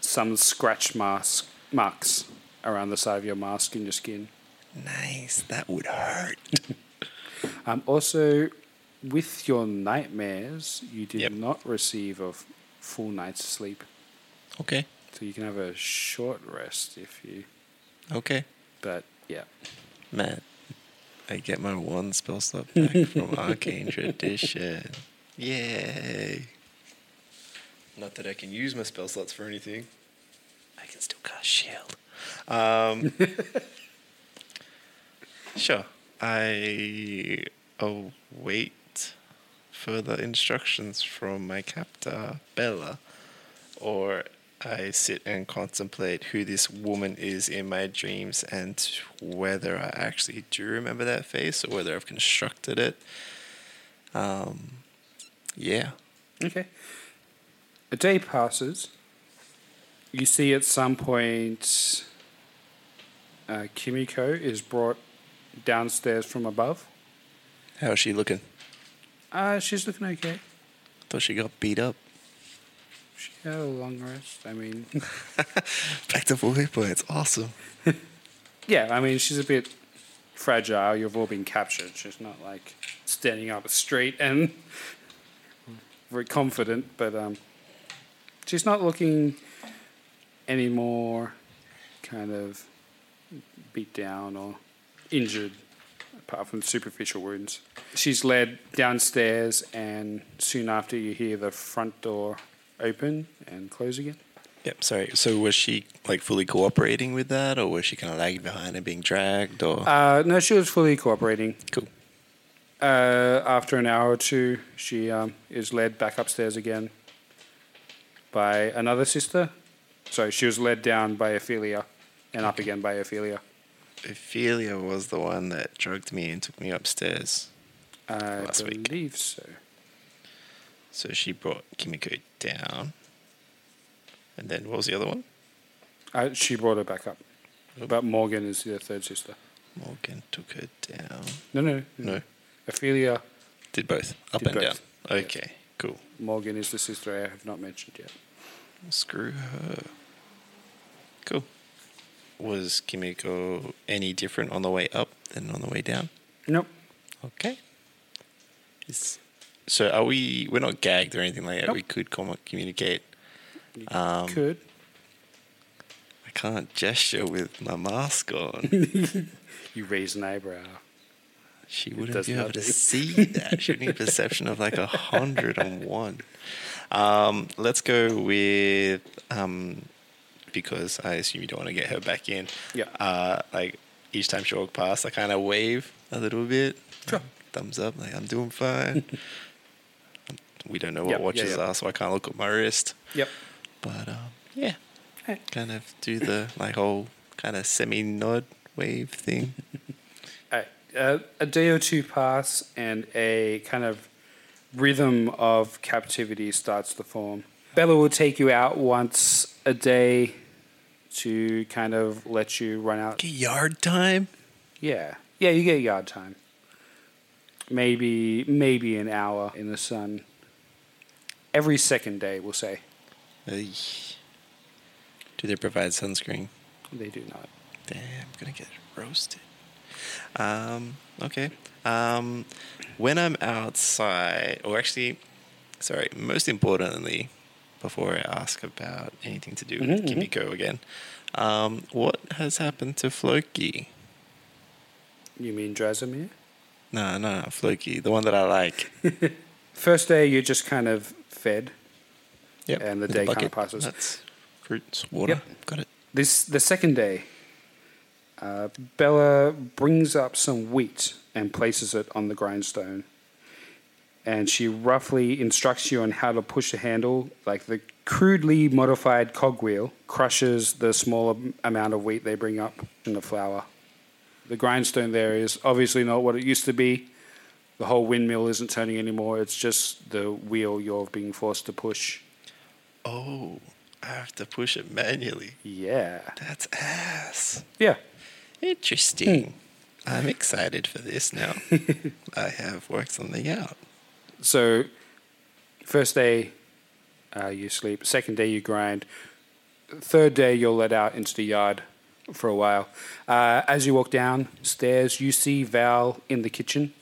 some scratch mask marks around the side of your mask and your skin. Nice. That would hurt. Um, also, with your nightmares, you did not receive a f- full night's sleep. Okay. So you can have a short rest if you. Okay. But yeah. Man, I get my one spell slot back from Arcane Tradition. Yay. Not that I can use my spell slots for anything. I can still cast shield. Um, sure. I await further instructions from my captor, Bella, or I sit and contemplate who this woman is in my dreams and whether I actually do remember that face or whether I've constructed it. Um, yeah. Okay. A day passes. You see at some point uh, Kimiko is brought downstairs from above. How is she looking? Uh, she's looking okay. Thought she got beat up. She had a long rest. I mean, Back to full hit points. Awesome. yeah, I mean, she's a bit fragile. You've all been captured. She's not like standing up straight and very confident, but um, she's not looking any more kind of beat down or injured, apart from superficial wounds. She's led downstairs, and soon after, you hear the front door open and close again. Yep. Sorry. So was she like fully cooperating with that, or was she kind of lagging behind and being dragged, or? Uh, no, she was fully cooperating. Cool. Uh, after an hour or two, she um, is led back upstairs again by another sister. So she was led down by Ophelia and up again by Ophelia. Ophelia was the one that drugged me and took me upstairs. I last week. believe so. So she brought Kimiko down. And then what was the other one? Uh, she brought her back up. But Morgan is the third sister. Morgan took her down. No, no, No. Ophelia. Did both, up did and both. down. Okay, cool. Morgan is the sister I have not mentioned yet. Screw her. Cool. Was Kimiko any different on the way up than on the way down? Nope. Okay. Is, so are we? We're not gagged or anything like that. We could com- communicate. Um, Could. I can't gesture with my mask on. You raise an eyebrow. She It wouldn't does be able to see that. She would need a perception of like a hundred and one. Um, let's go with um, because I assume you don't want to get her back in. Yeah. Uh, like each time she walks past, I kind of wave a little bit. Sure. Thumbs up, like I'm doing fine. we don't know what Yep, yeah, watches yep. are, so I can't look at my wrist. Yep. But um, yeah, kind of do the like whole kind of semi nod wave thing. Alright, uh, a day or two pass, and a kind of rhythm of captivity starts to form. Bella will take you out once a day to kind of let you run out. yard time? Yeah. Yeah, you get yard time. Maybe maybe an hour in the sun. Every second day, we'll say. Ay. Do they provide sunscreen? They do not. Damn, I'm gonna get roasted. Um, okay. Um, when I'm outside, or actually, sorry, most importantly, before I ask about anything to do with Mhm, mhm. Kimiko again, um, what has happened to Floki? You mean Drazimir? No, no, no, Floki, the one that I like. First day, you're just kind of fed. Yep, And the with a day kind bucket, of passes. nuts, fruits, water. Got it. This the second day. Uh, Bella brings up some wheat and places it on the grindstone, and she roughly instructs you on how to push the handle. Like the crudely modified cogwheel crushes the smaller amount of wheat they bring up in the flour. The grindstone there is obviously not what it used to be. The whole windmill isn't turning anymore. It's just the wheel you're being forced to push. Oh, I have to push it manually. Yeah. That's ass. Yeah. Interesting. I'm excited for this now. I have worked something out. So, first day, uh, you sleep. Second day, you grind. Third day, you're let out into the yard for a while. Uh, as you walk downstairs, you see Val in the kitchen.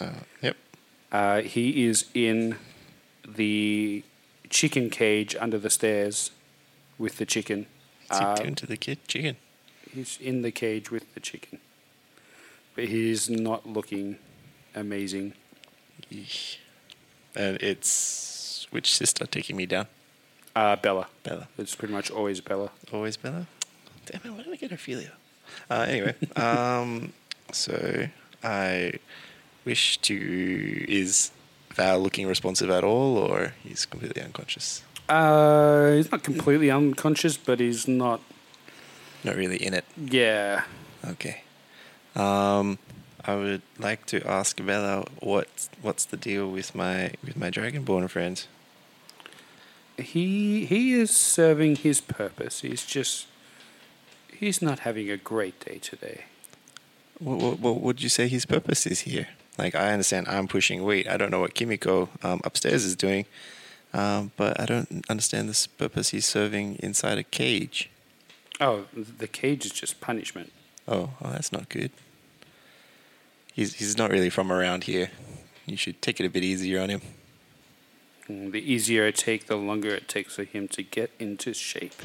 Uh, yep. Uh, he is in the chicken cage under the stairs with the chicken. What's he Uh, doing to the kid chicken? He's in the cage with the chicken. But he's not looking amazing. And it's which sister taking me down? Uh, Bella. Bella. It's pretty much always Bella. Always Bella. Damn it! Why did I get Ophelia? Uh, anyway, um, so I wish to is Val looking responsive at all, or he's completely unconscious? Uh, he's not completely unconscious, but he's not. Not really in it. Yeah. Okay. Um, I would like to ask Bella what what's the deal with my with my dragonborn friend. He he is serving his purpose. He's just he's not having a great day today. What, what, what would you say his purpose is here? Like, I understand I'm pushing weight. I don't know what Kimiko um, upstairs is doing, um, but I don't understand this purpose he's serving inside a cage. Oh, the cage is just punishment. Oh, oh, that's not good. He's he's not really from around here. You should take it a bit easier on him. Mm, The easier I take, the longer it takes for him to get into shape.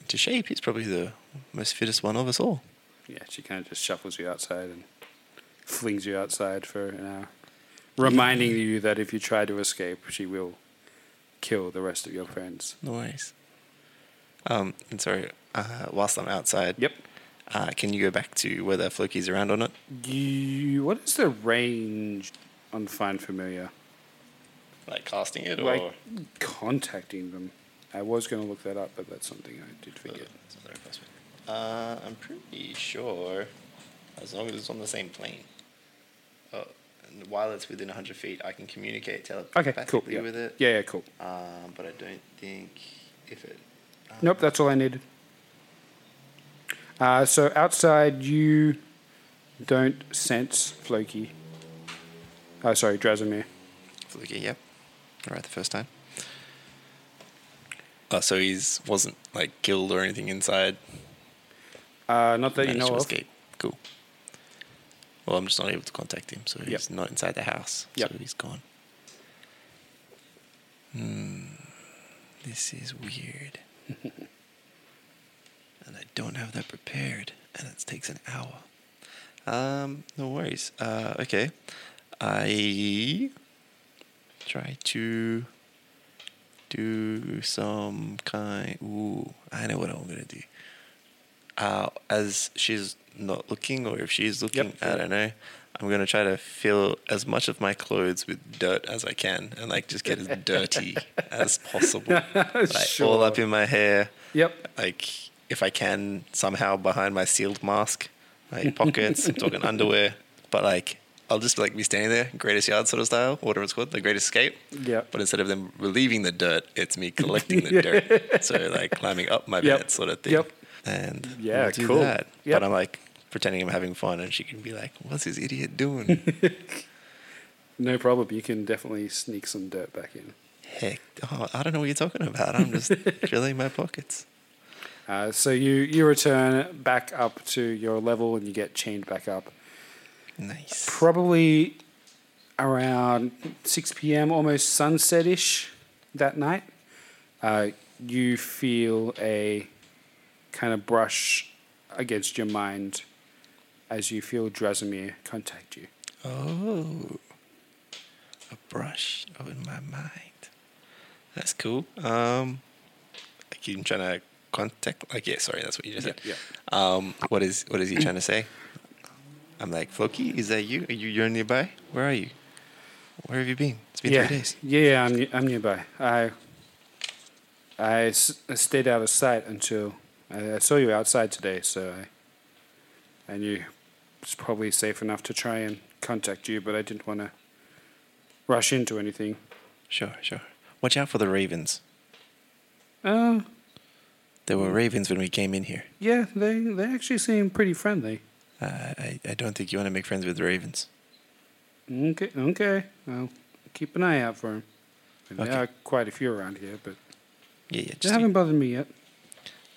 Into shape, he's probably the most fittest one of us all. Yeah, she kind of just shuffles you outside and flings you outside for an hour, reminding you that if you try to escape, she will kill the rest of your friends. Nice. Um, and sorry, uh, whilst I'm outside, yep. Uh, can you go back to whether Floki's around or not? You, what is the range on Find Familiar? Like casting it, Like or contacting them. I was going to look that up, but that's something I did forget. Uh, I'm pretty sure, as long as it's on the same plane. Uh, and while it's within 100 feet, I can communicate telepathically Okay, cool. Yeah. with it. Yeah, yeah, cool. Um, but I don't think if it. Nope, that's all I needed. Uh, so outside, you don't sense Floki. Oh, sorry, Drasimir. Floki, yep. All right, the first time. Oh, so he's wasn't like killed or anything inside. Uh, not that you Managed know to of. escape. Cool. Well, I'm just not able to contact him, so he's not inside the house. Yep. So he's gone. Hmm. This is weird. and I don't have that prepared, and it takes an hour. Um, no worries. Uh, okay. I try to do some kind. Ooh, I know what I'm gonna do. Uh, as she's not looking, or if she's looking, I don't know. I'm gonna try to fill as much of my clothes with dirt as I can, and like just get as dirty as possible. Like all up in my hair. Yep. Like if I can somehow behind my sealed mask, like pockets. I'm talking underwear, but like I'll just like be standing there, greatest yard sort of style, whatever it's called, the greatest escape. Yeah. But instead of them relieving the dirt, it's me collecting the dirt. So like climbing up my Yep. bed sort of thing. Yep. And Yeah, we'll do cool. that. Yep. But I'm like pretending I'm having fun, and she can be like, "What's this idiot doing?" No problem. You can definitely sneak some dirt back in. Heck, oh, I don't know what you're talking about. I'm just filling my pockets. Uh, so you, you return back up to your level and you get chained back up. Nice. Probably around 6 p.m., almost sunset ish that night. Uh, you feel a kind of brush against your mind as you feel Drasimir contact you. Oh, a brush in my mind. That's cool. Um, like you trying to contact? Like, yeah, sorry, that's what you just said. Yeah, Um, what is what is he trying to say? I'm like, Floki, is that you? Are you you're nearby? Where are you? Where have you been? It's been yeah. three days. Yeah, yeah I'm, I'm nearby. I I s- stayed out of sight until I, I saw you outside today, so I, I knew it's probably safe enough to try and contact you, but I didn't want to rush into anything. Sure, sure. Watch out for the ravens. Uh, There were ravens when we came in here. yeah, they, they actually seem pretty friendly. Uh, I I don't think you want to make friends with ravens. Okay, okay. Well, keep an eye out for them. There Okay. are quite a few around here, but Yeah, yeah. they Just haven't bothered me yet.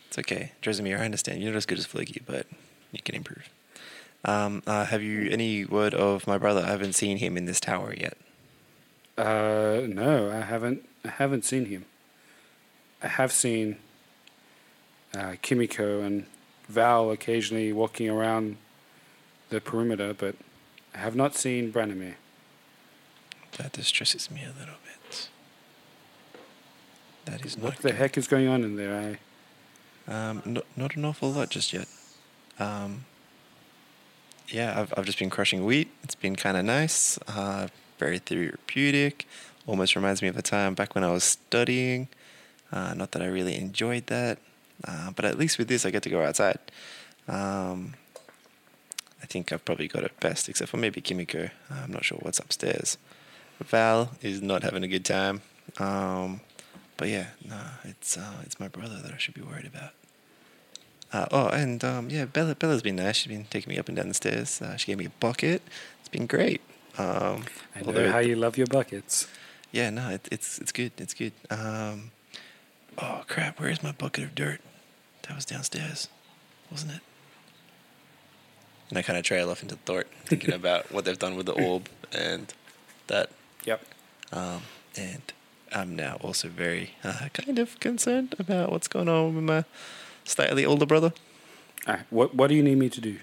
It's okay. Drazimir, I understand. You're not as good as Flicky, but you can improve. Um, uh, have you any word of my brother? I haven't seen him in this tower yet. Uh, no, I haven't. I haven't seen him. I have seen uh, Kimiko and Val occasionally walking around the perimeter, but I have not seen Branimir. That distresses me a little bit. That is not What the heck is going on in there? I Um, not, not an awful lot just yet. Um, yeah, I've, I've just been crushing wheat. It's been kind of nice. Uh, very therapeutic. Almost reminds me of a time back when I was studying. Uh, not that I really enjoyed that, uh, but at least with this, I get to go outside. Um, I think I've probably got it best, except for maybe Kimiko. I'm not sure what's upstairs. Val is not having a good time. Um, but yeah, nah, it's uh, it's my brother that I should be worried about. Uh, oh, and um, yeah, Bella Bella's been nice. She's been taking me up and down the stairs. Uh, she gave me a bucket. It's been great. Um, I know how you love your buckets. yeah, no, it, it's it's good. It's good. Um, oh crap! Where's my bucket of dirt? That was downstairs, wasn't it? And I kind of trail off into thought, thinking about what they've done with the orb and that. Yep. Um, and I'm now also very uh, kind of concerned about what's going on with my slightly older brother. Alright, what what do you need me to do?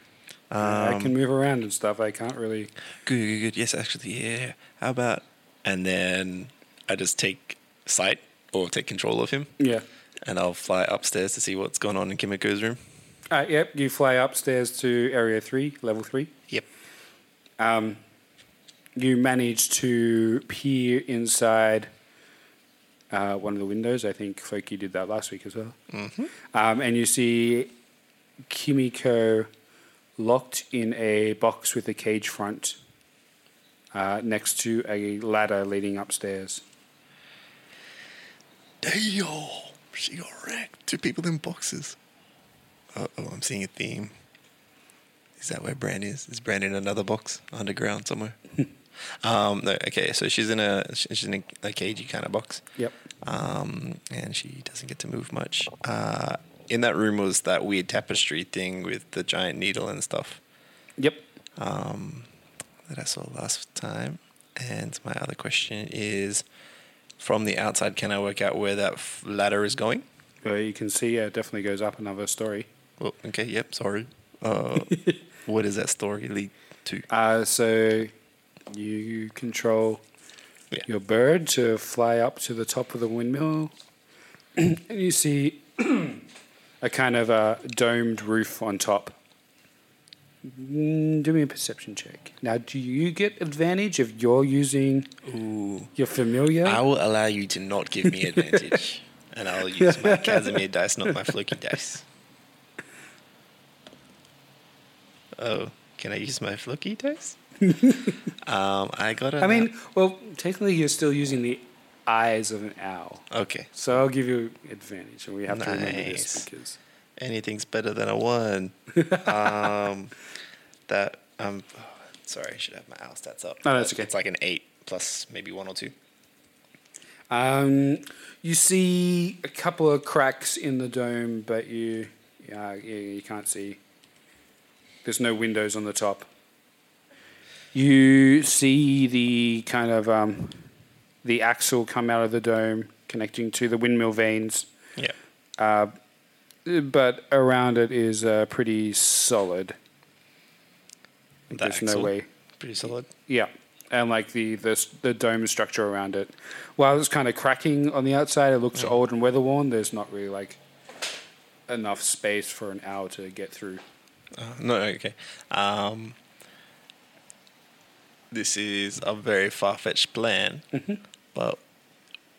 I Um, can move around and stuff. I can't really. Good, good, good. Yes, actually, yeah. How about? And then I just take sight or take control of him. Yeah. And I'll fly upstairs to see what's going on in Kimiko's room. Uh, yep, you fly upstairs to area three, level three. Yep. Um, you manage to peer inside uh, one of the windows. I think Floki did that last week as well. Mhm. Um, and you see Kimiko locked in a box with a cage front uh, next to a ladder leading upstairs. Damn, she got wrecked. Two people in boxes. Uh oh, I'm seeing a theme. Is that where Bran is? Is Bran in another box underground somewhere? um, no, okay, so she's in a she's in a, a cagey kind of box. Yep. Um, and she doesn't get to move much. Uh, in that room was that weird tapestry thing with the giant needle and stuff. Yep. Um, that I saw last time. And my other question is, from the outside, can I work out where that f- ladder is going? Well, you can see yeah, it definitely goes up another story. Well, okay, yep, sorry. Uh, what does that story lead to? Uh, so you control your bird to fly up to the top of the windmill, and you see a kind of a domed roof on top. Mm, Do me a perception check. Now, do you get advantage if you're using your familiar? I will allow you to not give me advantage. and I'll use my Casimir dice, not my Floki dice. Oh, can I use my Floki dice? um, I got a. I mean, well, technically, you're still using the eyes of an owl. Okay. So I'll give you advantage, and we have to remember this because anything's better than a one. um, that um, sorry, I should have my owl stats up. No, that's okay. It's like an eight plus maybe one or two. Um, you see a couple of cracks in the dome, but you, yeah, yeah, you can't see. There's no windows on the top. You see the kind of um, the axle come out of the dome, connecting to the windmill vanes. Yeah. Uh, but around it is uh, pretty solid. The There's no way. Pretty solid. Yeah, and like the the the dome structure around it, while it's kind of cracking on the outside, it looks old and weather worn. There's not really like enough space for an owl to get through. Uh, no, okay. Um, this is a very far fetched plan, but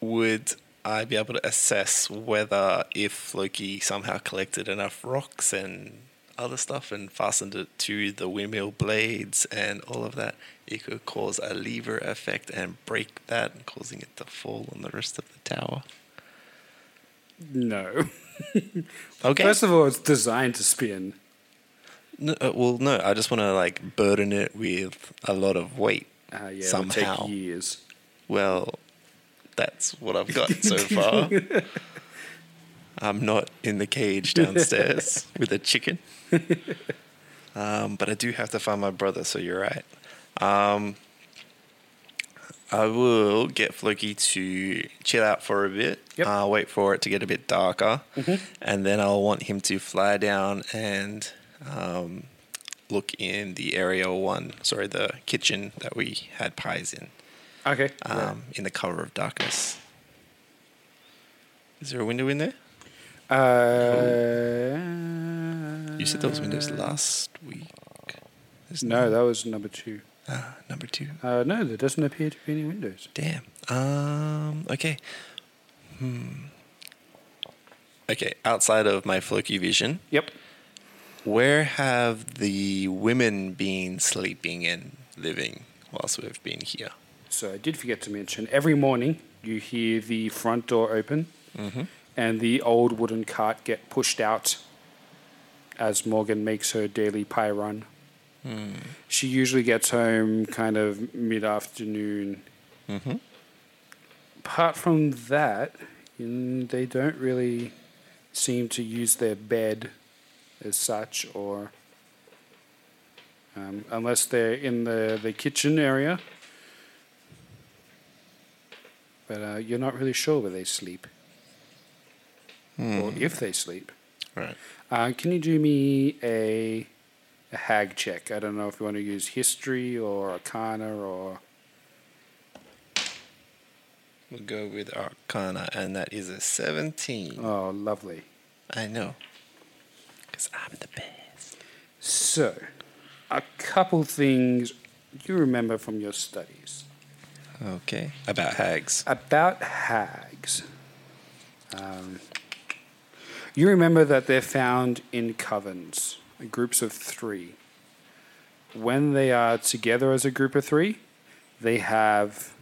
would I be able to assess whether if Loki somehow collected enough rocks and other stuff and fastened it to the windmill blades and all of that, it could cause a lever effect and break that, causing it to fall on the rest of the tower? No. Okay. First of all, it's designed to spin. No, uh, well, no. I just want to like burden it with a lot of weight Uh, yeah, somehow. years. Well, that's what I've got so far. I'm not in the cage downstairs with a chicken. Um, but I do have to find my brother, so you're right. Um, I will get Floki to chill out for a bit. Uh, wait for it to get a bit darker. And then I'll want him to fly down and um, look in the area one, sorry, the kitchen that we had pies in Okay. um, in the cover of darkness. Is there a window in there? Uh, You said there was windows last week. no, that was number two. Ah, number two. Uh, no, there doesn't appear to be any windows. Damn. Um. Okay. Hmm. Okay. Outside of my Floki vision. Yep. Where have the women been sleeping and living whilst we've been here? So I did forget to mention every morning you hear the front door open Mhm. and the old wooden cart get pushed out as Morgan makes her daily pie run. Hmm. She usually gets home kind of mid afternoon. Mhm. Apart from that, mm, they don't really seem to use their bed as such, or um, unless they're in the, the kitchen area. But uh, you're not really sure where they sleep or Hmm. if they sleep. Right. Uh, can you do me a, a hag check? I don't know if you want to use history or arcana or. We'll go with Arcana, and that is a 17. Oh, lovely. I know. Because I'm the best. So, a couple things you remember from your studies Okay. About hags. about hags. Um, You remember that they're found in covens, groups of three. When they are together as a group of three, they have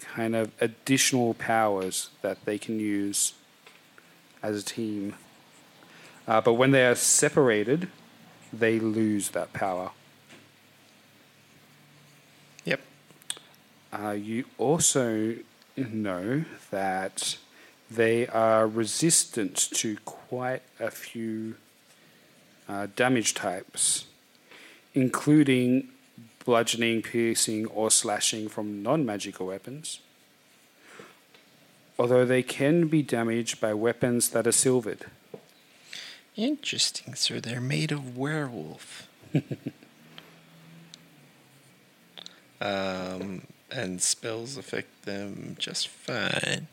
kind of additional powers that they can use as a team. Uh, but when they are separated, they lose that power. Yep. Uh, you also know that they are resistant to quite a few uh, damage types, including bludgeoning, piercing, or slashing from non magical weapons. Although they can be damaged by weapons that are silvered. Interesting. So they're made of werewolf. um, and spells affect them just fine.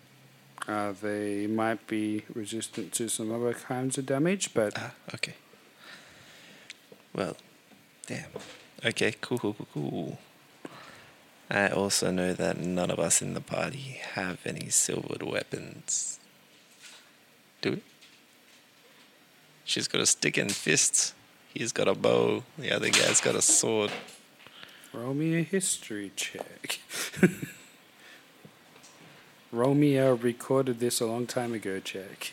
Uh, they might be resistant to some other kinds of damage, but Ah, okay. Well, damn. Okay, cool, cool, cool, cool. I also know that none of us in the party have any silvered weapons. Do we? She's got a stick and fists. He's got a bow. The other guy's got a sword. Roll me a history check. roll me a recorded this a long time ago check.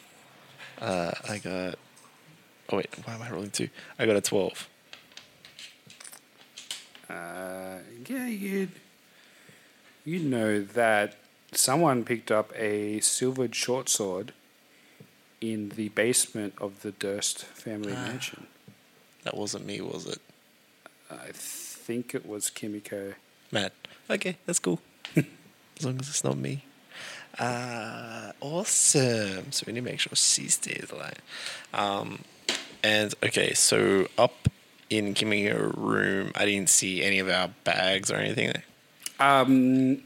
Uh, I got. Oh wait, why am I rolling two? I got a twelve. Uh, yeah, you'd, you'd know that someone picked up a silvered short sword in the basement of the Durst family Ah. mansion. That wasn't me, was it? I think it was Kimiko. Matt. Okay, that's cool. as long as it's not me. Uh, awesome. So we need to make sure she stays alive. Um, and okay, so up in Kimiko's room, I didn't see any of our bags or anything. Um,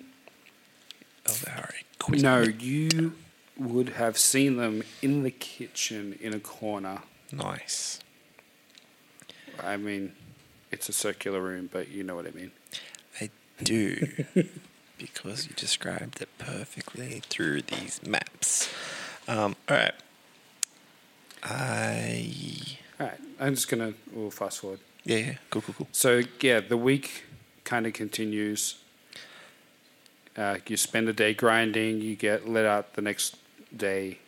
of our no, you would have seen them in the kitchen in a corner. Nice. I mean, it's a circular room, but you know what I mean. I do. because you described it perfectly through these maps. Um, all right. I. All right, I'm just gonna. We'll fast forward. Yeah, yeah. Cool, cool, cool. So yeah, the week kind of continues. Uh, you spend a day grinding. You get let out the next day.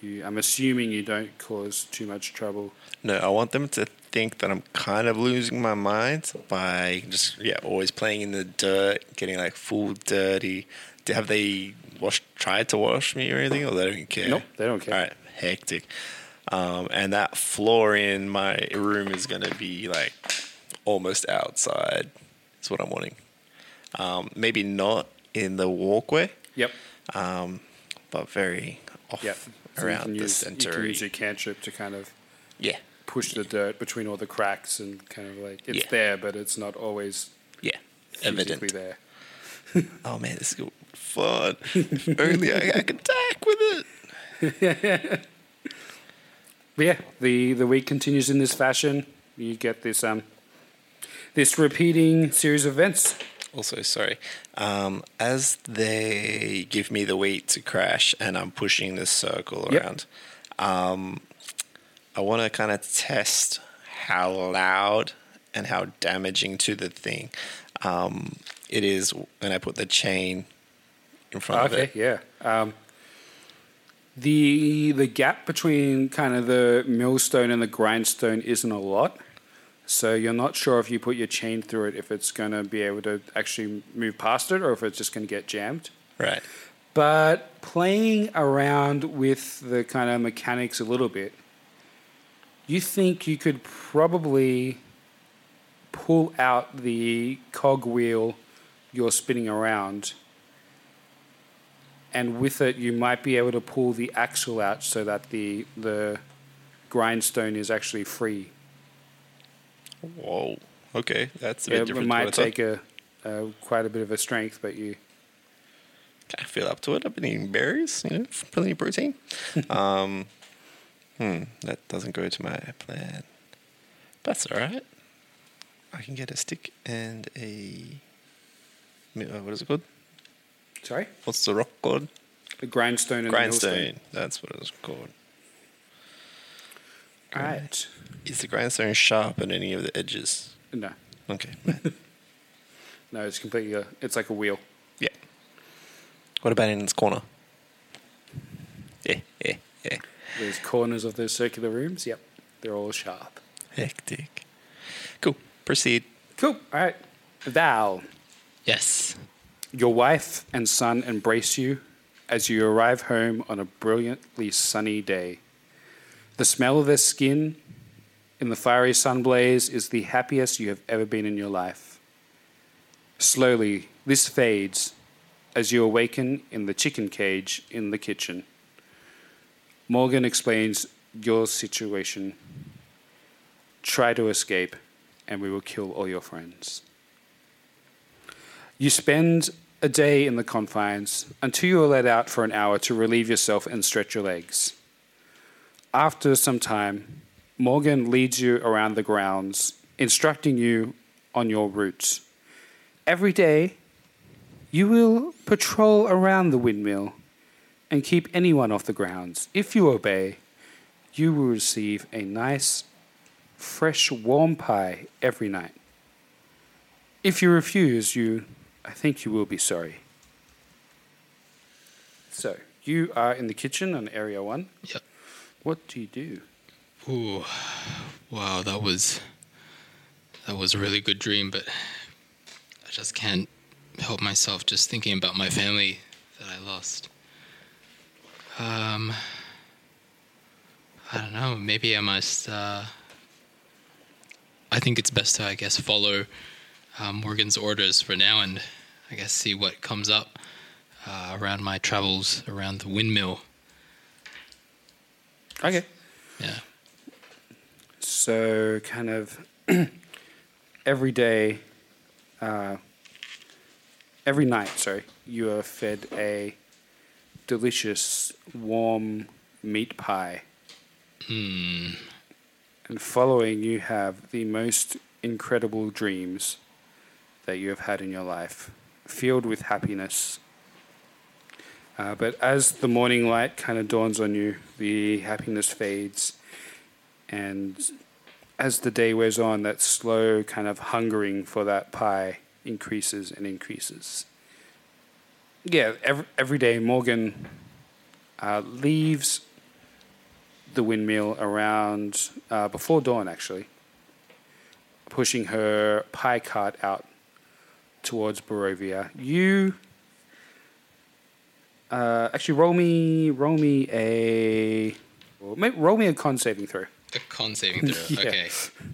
You, I'm assuming you don't cause too much trouble. No, I want them to think that I'm kind of losing my mind by just yeah, always playing in the dirt, getting like full dirty. Have they washed, tried to wash me or anything, or they don't care? Nope, they don't care. All right, hectic. Um, and that floor in my room is gonna be like almost outside. Is what I'm wanting. Um, maybe not in the walkway. Yep. Um, but very off Yep. So around can the use, You center. can use your cantrip to kind of Yeah. Push the dirt between all the cracks and kind of like it's Yeah. there, but it's not always Yeah, evident. there. oh man, this is fun. If only I, I could attack with it. But yeah, the the week continues in this fashion. You get this um this repeating series of events. Also, sorry. Um, as they give me the weight to crash and I'm pushing this circle Yep. around, um, I want to kind of test how loud and how damaging to the thing um, it is when I put the chain in front okay, of it. yeah. Um, the the gap between kind of the millstone and the grindstone isn't a lot, so you're not sure if you put your chain through it if it's going to be able to actually move past it or if it's just going to get jammed. Right. But playing around with the kind of mechanics a little bit, you think you could probably pull out the cogwheel you're spinning around, and with it, you might be able to pull the axle out so that the the grindstone is actually free. Whoa. Okay, that's a bit it different. to might take a, a quite a bit of a strength, but you I feel up to it. I've been eating berries, you know, plenty of protein. um, hmm, that doesn't go to my plan. That's all right. I can get a stick and a. uh, What is it called? sorry What's the rock called? the grindstone and the. Grindstone. That's what it's called. All right. Is the grindstone sharp on any of the edges? No. Okay. No, it's completely. A, it's like a wheel. Yeah. What about in its corner? Yeah, yeah, yeah. Those corners of those circular rooms. Yep, they're all sharp. Hectic. Cool. Proceed. Cool. All right. Val. Yes. Your wife and son embrace you as you arrive home on a brilliantly sunny day. The smell of their skin in the fiery sun blaze is the happiest you have ever been in your life. Slowly, this fades as you awaken in the chicken cage in the kitchen. Morgan explains your situation. Try to escape, and we will kill all your friends. You spend a day in the confines until you are let out for an hour to relieve yourself and stretch your legs. After some time, Morgan leads you around the grounds, instructing you on your route. Every day, you will patrol around the windmill and keep anyone off the grounds. If you obey, you will receive a nice, fresh, warm pie every night. If you refuse, you, I think you will be sorry. So, you are in the kitchen on Area 1. Yep. What do you do? Ooh, wow, that was that was a really good dream, but I just can't help myself just thinking about my family that I lost. Um, I don't know. Maybe I must. Uh, I think it's best to, I guess, follow uh, Morgan's orders for now, and I guess see what comes up uh, around my travels around the windmill. Okay. Yeah. So, kind of every day, uh, every night, sorry, you are fed a delicious, warm meat pie. Hmm. And following, you have the most incredible dreams that you have had in your life, filled with happiness. Uh, but as the morning light kind of dawns on you, the happiness fades. And as the day wears on, that slow kind of hungering for that pie increases and increases. Yeah, every, every day Morgan uh, leaves the windmill around uh, before dawn, actually, pushing her pie cart out towards Barovia. You uh, actually roll me roll me a roll me a con saving throw. A con saving throw. Yeah. Okay.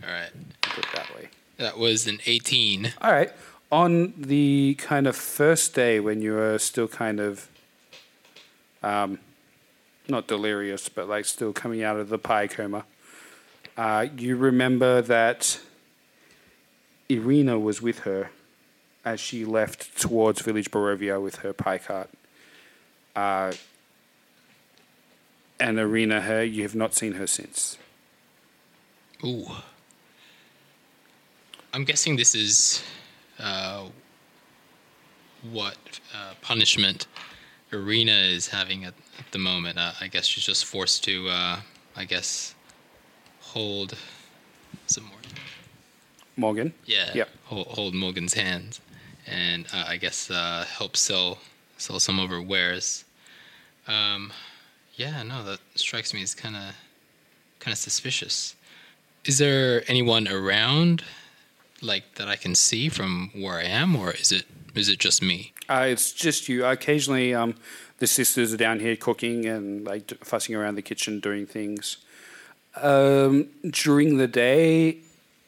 All right. Put it that way. That was an 18. All right. On the kind of first day when you were still kind of, um, not delirious, but like still coming out of the pie coma, uh, you remember that Irina was with her as she left towards Village Barovia with her pie cart. Uh, and Irina, her, you have not seen her since. Ooh. I'm guessing this is uh, what uh, punishment Irina is having at, at the moment. Uh, I guess she's just forced to, uh, I guess, hold some more. Morgan? Yeah. Yep. Hold, hold Morgan's hands, and uh, I guess uh, help sell sell some of her wares. Um, yeah, no, that strikes me as kind of kind of suspicious. Is there anyone around, like that I can see from where I am, or is it is it just me? Uh, it's just you. Occasionally, um, the sisters are down here cooking and like fussing around the kitchen doing things. Um, during the day,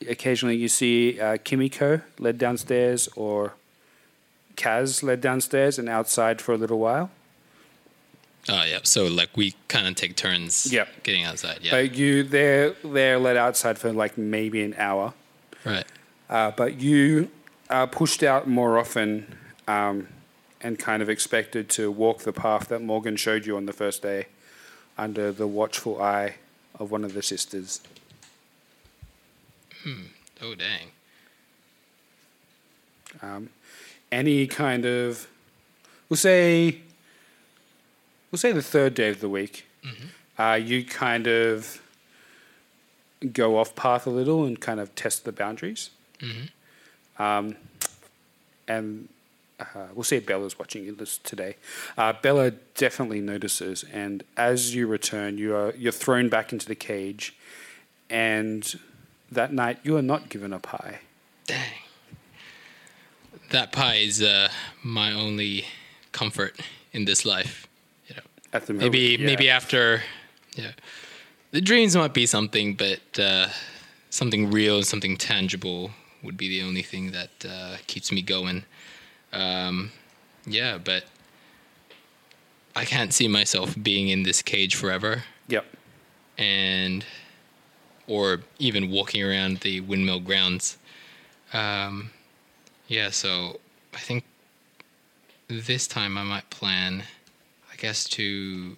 occasionally you see uh, Kimiko led downstairs or Kaz led downstairs and outside for a little while. Oh, yeah. So like we kind of take turns. Yep. Getting outside. Yeah. But you they're they're let outside for like maybe an hour. Right. Uh, but you are pushed out more often um, and kind of expected to walk the path that Morgan showed you on the first day under the watchful eye of one of the sisters. Hmm. Oh, dang. Um, any kind of, we'll say, we'll say the third day of the week, uh, you kind of go off path a little and kind of test the boundaries. Mhm. Um, and uh, we'll see if Bella's watching this today. Uh, Bella definitely notices, and as you return, you are you're thrown back into the cage, and that night you are not given a pie. Dang, that pie is uh, my only comfort in this life. You know, At the maybe yeah. maybe after, yeah, the dreams might be something, but uh, something real, something tangible would be the only thing that uh, keeps me going. Um, yeah, but I can't see myself being in this cage forever. Yep. And or even walking around the windmill grounds. Um, yeah, so I think this time I might plan, I guess, to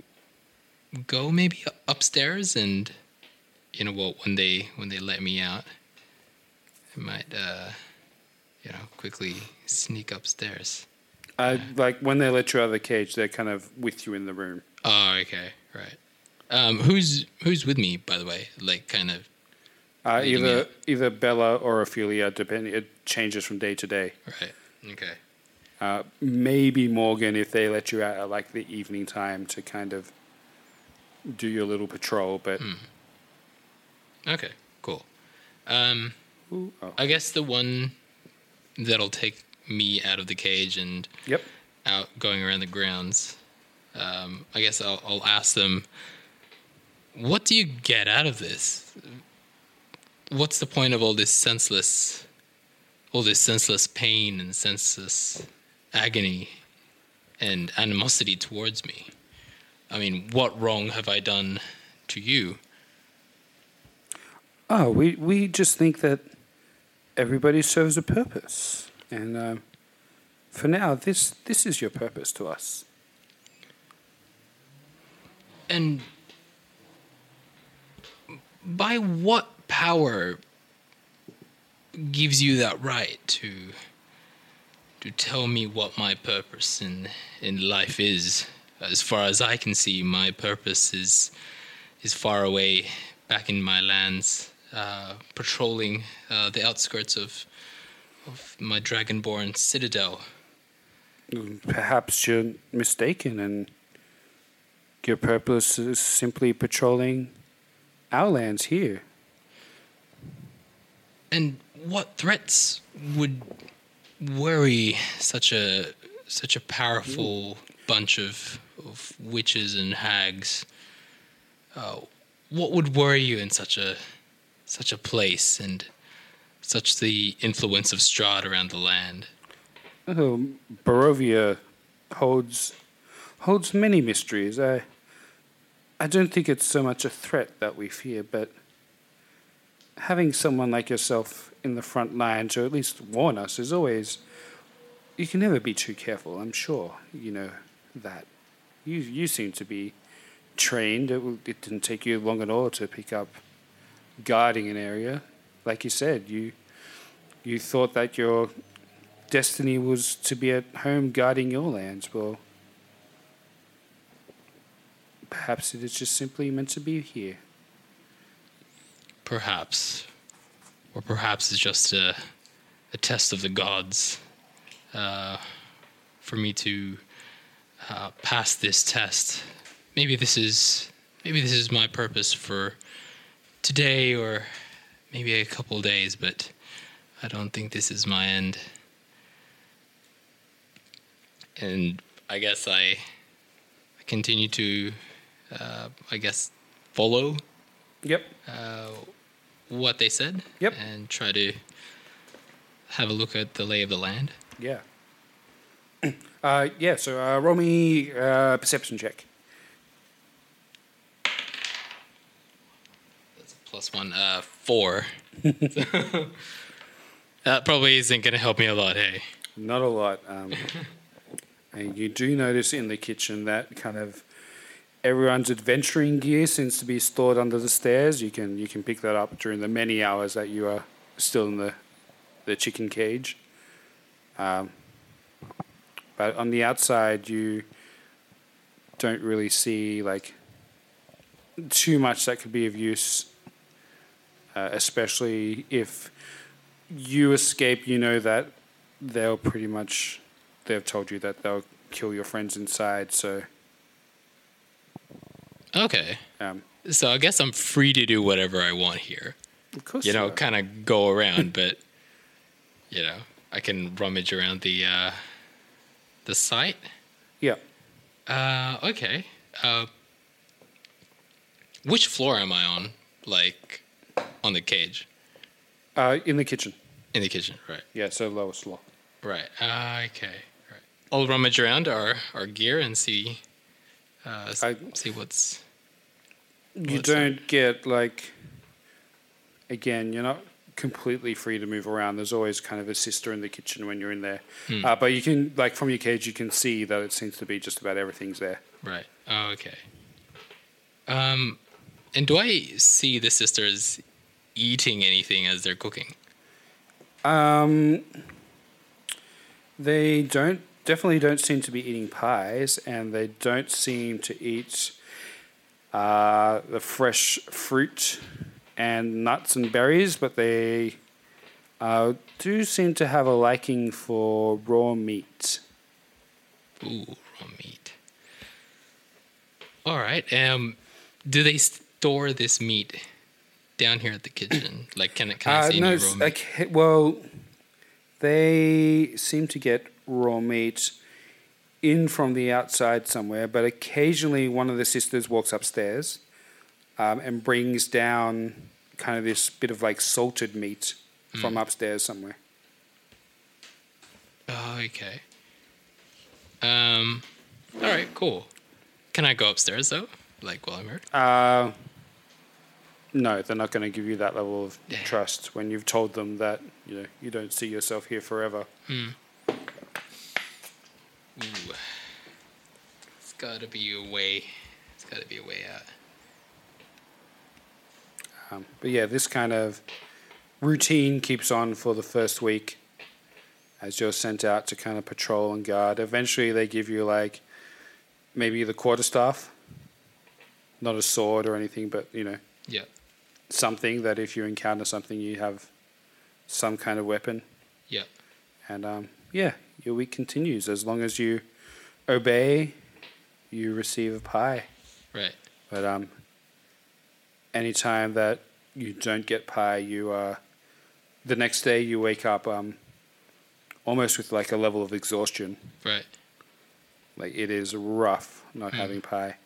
go maybe upstairs and you know what when they when they let me out, Might uh, you know quickly sneak upstairs. Uh, like when they let you out of the cage, they're kind of with you in the room. Oh, okay, right. Um, who's who's with me, by the way? Like, kind of. Uh, either either Bella or Ophelia, depending. It changes from day to day. Right. Okay. Uh, maybe Morgan if they let you out at like the evening time to kind of do your little patrol, but Hmm. Okay. Cool. Um, oh. I guess the one that'll take me out of the cage and yep, out going around the grounds. Um, I guess I'll, I'll ask them, what do you get out of this? What's the point of all this senseless, all this senseless pain and senseless agony and animosity towards me? I mean, what wrong have I done to you? oh, we we just think that everybody serves a purpose, and um, for now, this this is your purpose to us. And by what power gives you that right to to tell me what my purpose in in life is? As far as I can see, my purpose is is far away, back in my lands, uh, patrolling uh, the outskirts of of my dragonborn citadel. Perhaps you're mistaken, and your purpose is simply patrolling our lands here. And what threats would worry such a such a powerful bunch of, of witches and hags? Uh, what would worry you in such a such a place and such the influence of Strahd around the land? Oh, Barovia holds holds many mysteries. I I don't think it's so much a threat that we fear, but having someone like yourself in the front lines, or at least warn us, is always. You can never be too careful. I'm sure you know that. You you seem to be trained. It, it didn't take you long at all to pick up guarding an area. Like you said, you you thought that your destiny was to be at home guarding your lands. Well, perhaps it is just simply meant to be here. Perhaps, or perhaps it's just a a test of the gods uh, for me to uh, pass this test. Maybe this is maybe this is my purpose for today, or maybe a couple days. But I don't think this is my end. And I guess I, I continue to, uh, I guess, follow Yep. uh, what they said. Yep. And try to have a look at the lay of the land. Yeah. Uh, yeah, so uh, roll me uh, perception check. Plus one, uh, four. that probably isn't going to help me a lot, hey? Not a lot. Um, and you do notice in the kitchen that kind of everyone's adventuring gear seems to be stored under the stairs. You can you can pick that up during the many hours that you are still in the the chicken cage. Um, but on the outside, you don't really see like too much that could be of use. Uh, especially if you escape. You know that they'll pretty much they've told you that they'll kill your friends inside. So Okay. Um, so I guess I'm free to do whatever I want here. Of course You know, kind of go around, but you know, I can rummage around the uh, the site. yeah, Uh, okay. Uh, which floor am I on? Like on the cage uh, in the kitchen. in the kitchen, right? Yeah, so lowest floor. Right. Uh, okay. Right. I'll rummage around our our gear and see uh, s- see what's You What's don't get like again, you're not completely free to move around. There's always kind of a sister in the kitchen when you're in there. Hmm. Uh, but you can like from your cage you can see that it seems to be just about everything's there. right. Oh, okay. Um, and do I see the sisters eating anything as they're cooking? Um they don't definitely don't seem to be eating pies and they don't seem to eat uh, the fresh fruit and nuts and berries, but they uh, do seem to have a liking for raw meat. Ooh, raw meat. All right. Um, do they store this meat down here at the kitchen? Like, can it can I Uh, see no, any raw meat? okay, well, they seem to get raw meat in from the outside somewhere, but occasionally one of the sisters walks upstairs um, and brings down kind of this bit of like salted meat from Mm. upstairs somewhere. Oh, okay. Um, all right, cool. Can I go upstairs though? Like while I'm here? Uh, no, they're not going to give you that level of trust when you've told them that you know you don't see yourself here forever. Hmm. Ooh. It's gotta be a way. It's gotta be a way out. Um, but yeah, this kind of routine keeps on for the first week as you're sent out to kind of patrol and guard. Eventually, they give you like maybe the quarterstaff, not a sword or anything, but you know, Yeah. Something that if you encounter something, you have some kind of weapon. Yeah. And um, yeah, your week continues as long as you obey. You receive a pie. Right. But um, anytime that you don't get pie, you uh, the next day you wake up um, almost with like a level of exhaustion. Right. Like it is rough not Mm. having pie.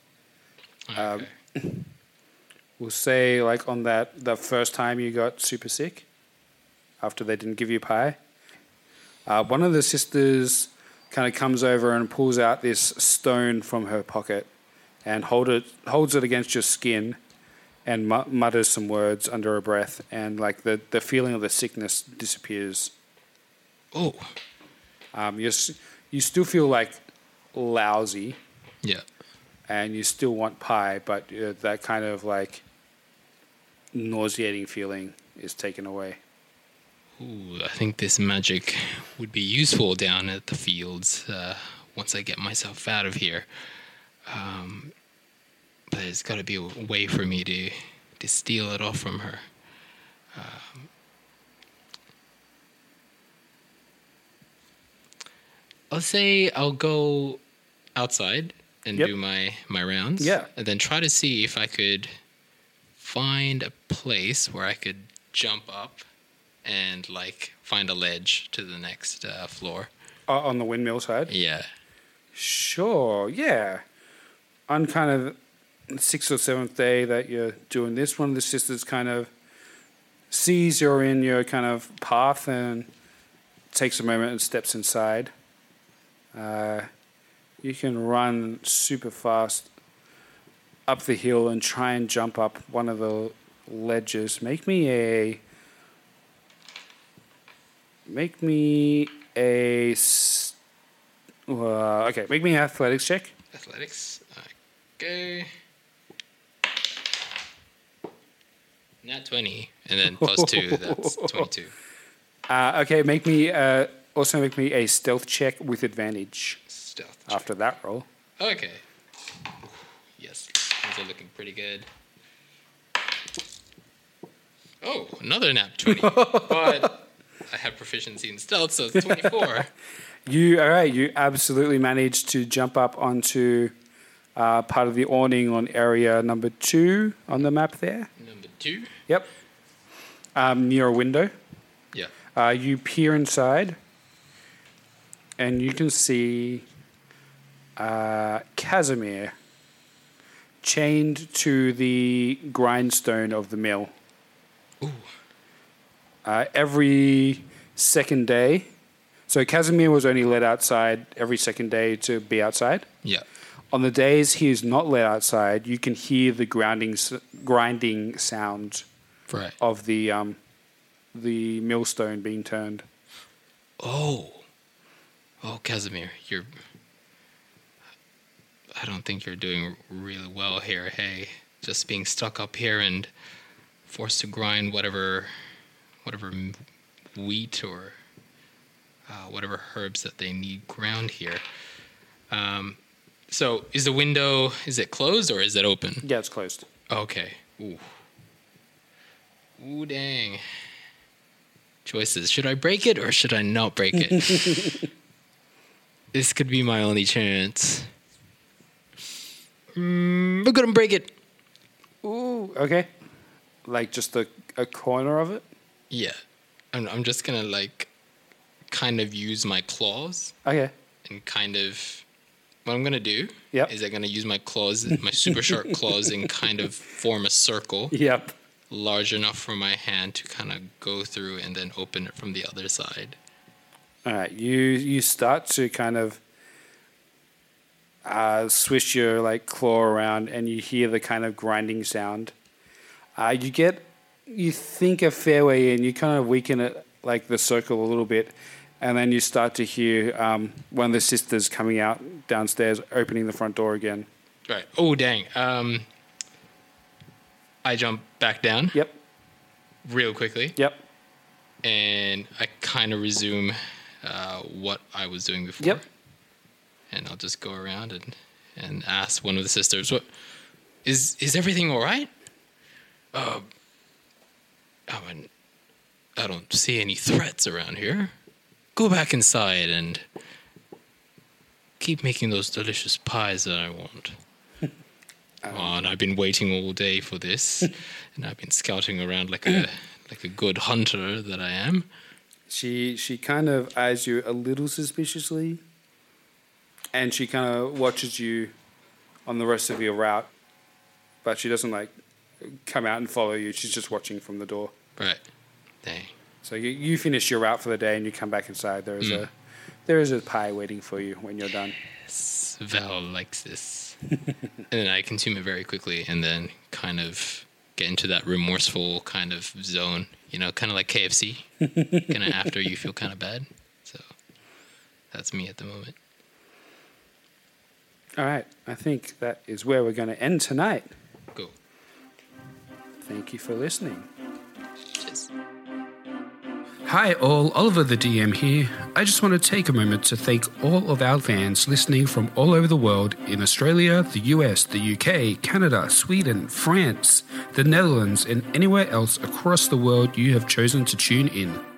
Um, we'll say like on that the first time you got super sick, after they didn't give you pie, uh, one of the sisters kind of comes over and pulls out this stone from her pocket and hold it holds it against your skin and mu- mutters some words under her breath and like the, the feeling of the sickness disappears. Oh. Um, you you still feel like lousy. Yeah. And you still want pie, but uh, that kind of like nauseating feeling is taken away. Ooh, I think this magic would be useful down at the fields uh, once I get myself out of here. Um, but there's got to be a way for me to to steal it off from her. Um, I'll say I'll go outside and Yep. do my my rounds. Yeah. and then try to see if I could find a place where I could jump up and like find a ledge to the next uh, floor. Uh, on the windmill side? Yeah. Sure, yeah. On kind of sixth or seventh day that you're doing this, one of the sisters kind of sees you're in your kind of path and takes a moment and steps inside. Uh, you can run super fast up the hill and try and jump up one of the ledges. Make me a. Make me a. Uh, okay, make me an athletics check. Athletics. Okay. Not 20. And then plus 2, that's 22. Uh, okay, make me uh, also make me a stealth check with advantage. Stealth After that roll. Okay. Yes. Things are looking pretty good. Oh, another nat 20. but I have proficiency in stealth, so it's 24. You all right? You absolutely managed to jump up onto uh, part of the awning on area number two on the map there. Number two? Yep. Um, near a window. Yeah. Uh, you peer inside, and you can see uh, Casimir chained to the grindstone of the mill. Uh, every second day. So Casimir was only let outside every second day to be outside. Yeah. On the days he is not let outside, you can hear the grounding, grinding sound Right. of the um, the millstone being turned. Oh. Oh, Casimir, you're. I don't think you're doing really well here. Hey, just being stuck up here and forced to grind whatever, whatever wheat or uh, whatever herbs that they need ground here. Um, so is the window is it closed or is it open? Yeah, it's closed. Okay. Ooh. Ooh, dang. Choices. Should I break it or should I not break it? this could be my only chance. Mm, we're gonna break it. Ooh, okay. Like just a, a corner of it? Yeah. I'm, I'm just gonna like kind of use my claws Okay. and kind of what I'm gonna do Yep. is I'm gonna use my claws, my super sharp claws, and kind of form a circle. Yep. Large enough for my hand to kind of go through and then open it from the other side. All right. You you start to kind of uh, swish your like claw around, and you hear the kind of grinding sound. Uh, you get you think a fair way in. You kind of weaken it like the circle a little bit, and then you start to hear um, one of the sisters coming out downstairs, opening the front door again. Right. Oh dang. Um, I jump back down. Yep. Real quickly. Yep. And I kind of resume uh, what I was doing before. Yep. And I'll just go around and and ask one of the sisters, "What is is everything all right?" Uh, I mean, I don't see any threats around here. Go back inside and keep making those delicious pies that I want. oh, and I've been waiting all day for this, and I've been scouting around like a like a good hunter that I am. She she kind of eyes you a little suspiciously, and she kind of watches you on the rest of your route, but she doesn't like come out and follow you. She's just watching from the door. Right. Dang. So you, you finish your route for the day and you come back inside. There is Mm. a there is a pie waiting for you when you're done. Yes, Val likes this. and then I consume it very quickly and then kind of get into that remorseful kind of zone, you know, kind of like KFC. kind of after you feel kind of bad. So that's me at the moment. All right, I think that is where we're going to end tonight. Go. Thank you for listening. Cheers. Hi, all. Oliver the DM here. I just want to take a moment to thank all of our fans listening from all over the world in Australia, the US, the UK, Canada, Sweden, France, the Netherlands, and anywhere else across the world you have chosen to tune in.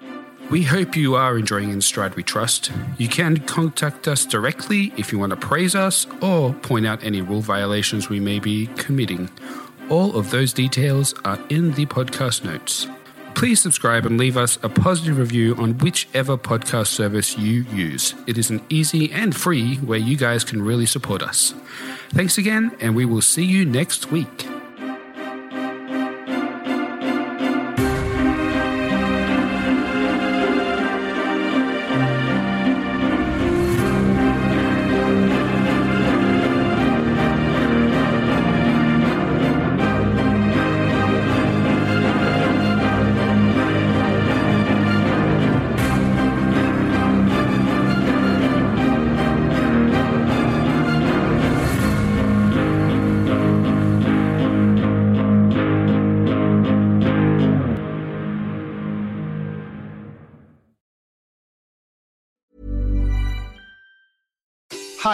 We hope you are enjoying In Strahd We Trust. You can contact us directly if you want to praise us or point out any rule violations we may be committing. All of those details are in the podcast notes. Please subscribe and leave us a positive review on whichever podcast service you use. It is an easy and free way you guys can really support us. Thanks again, and we will see you next week.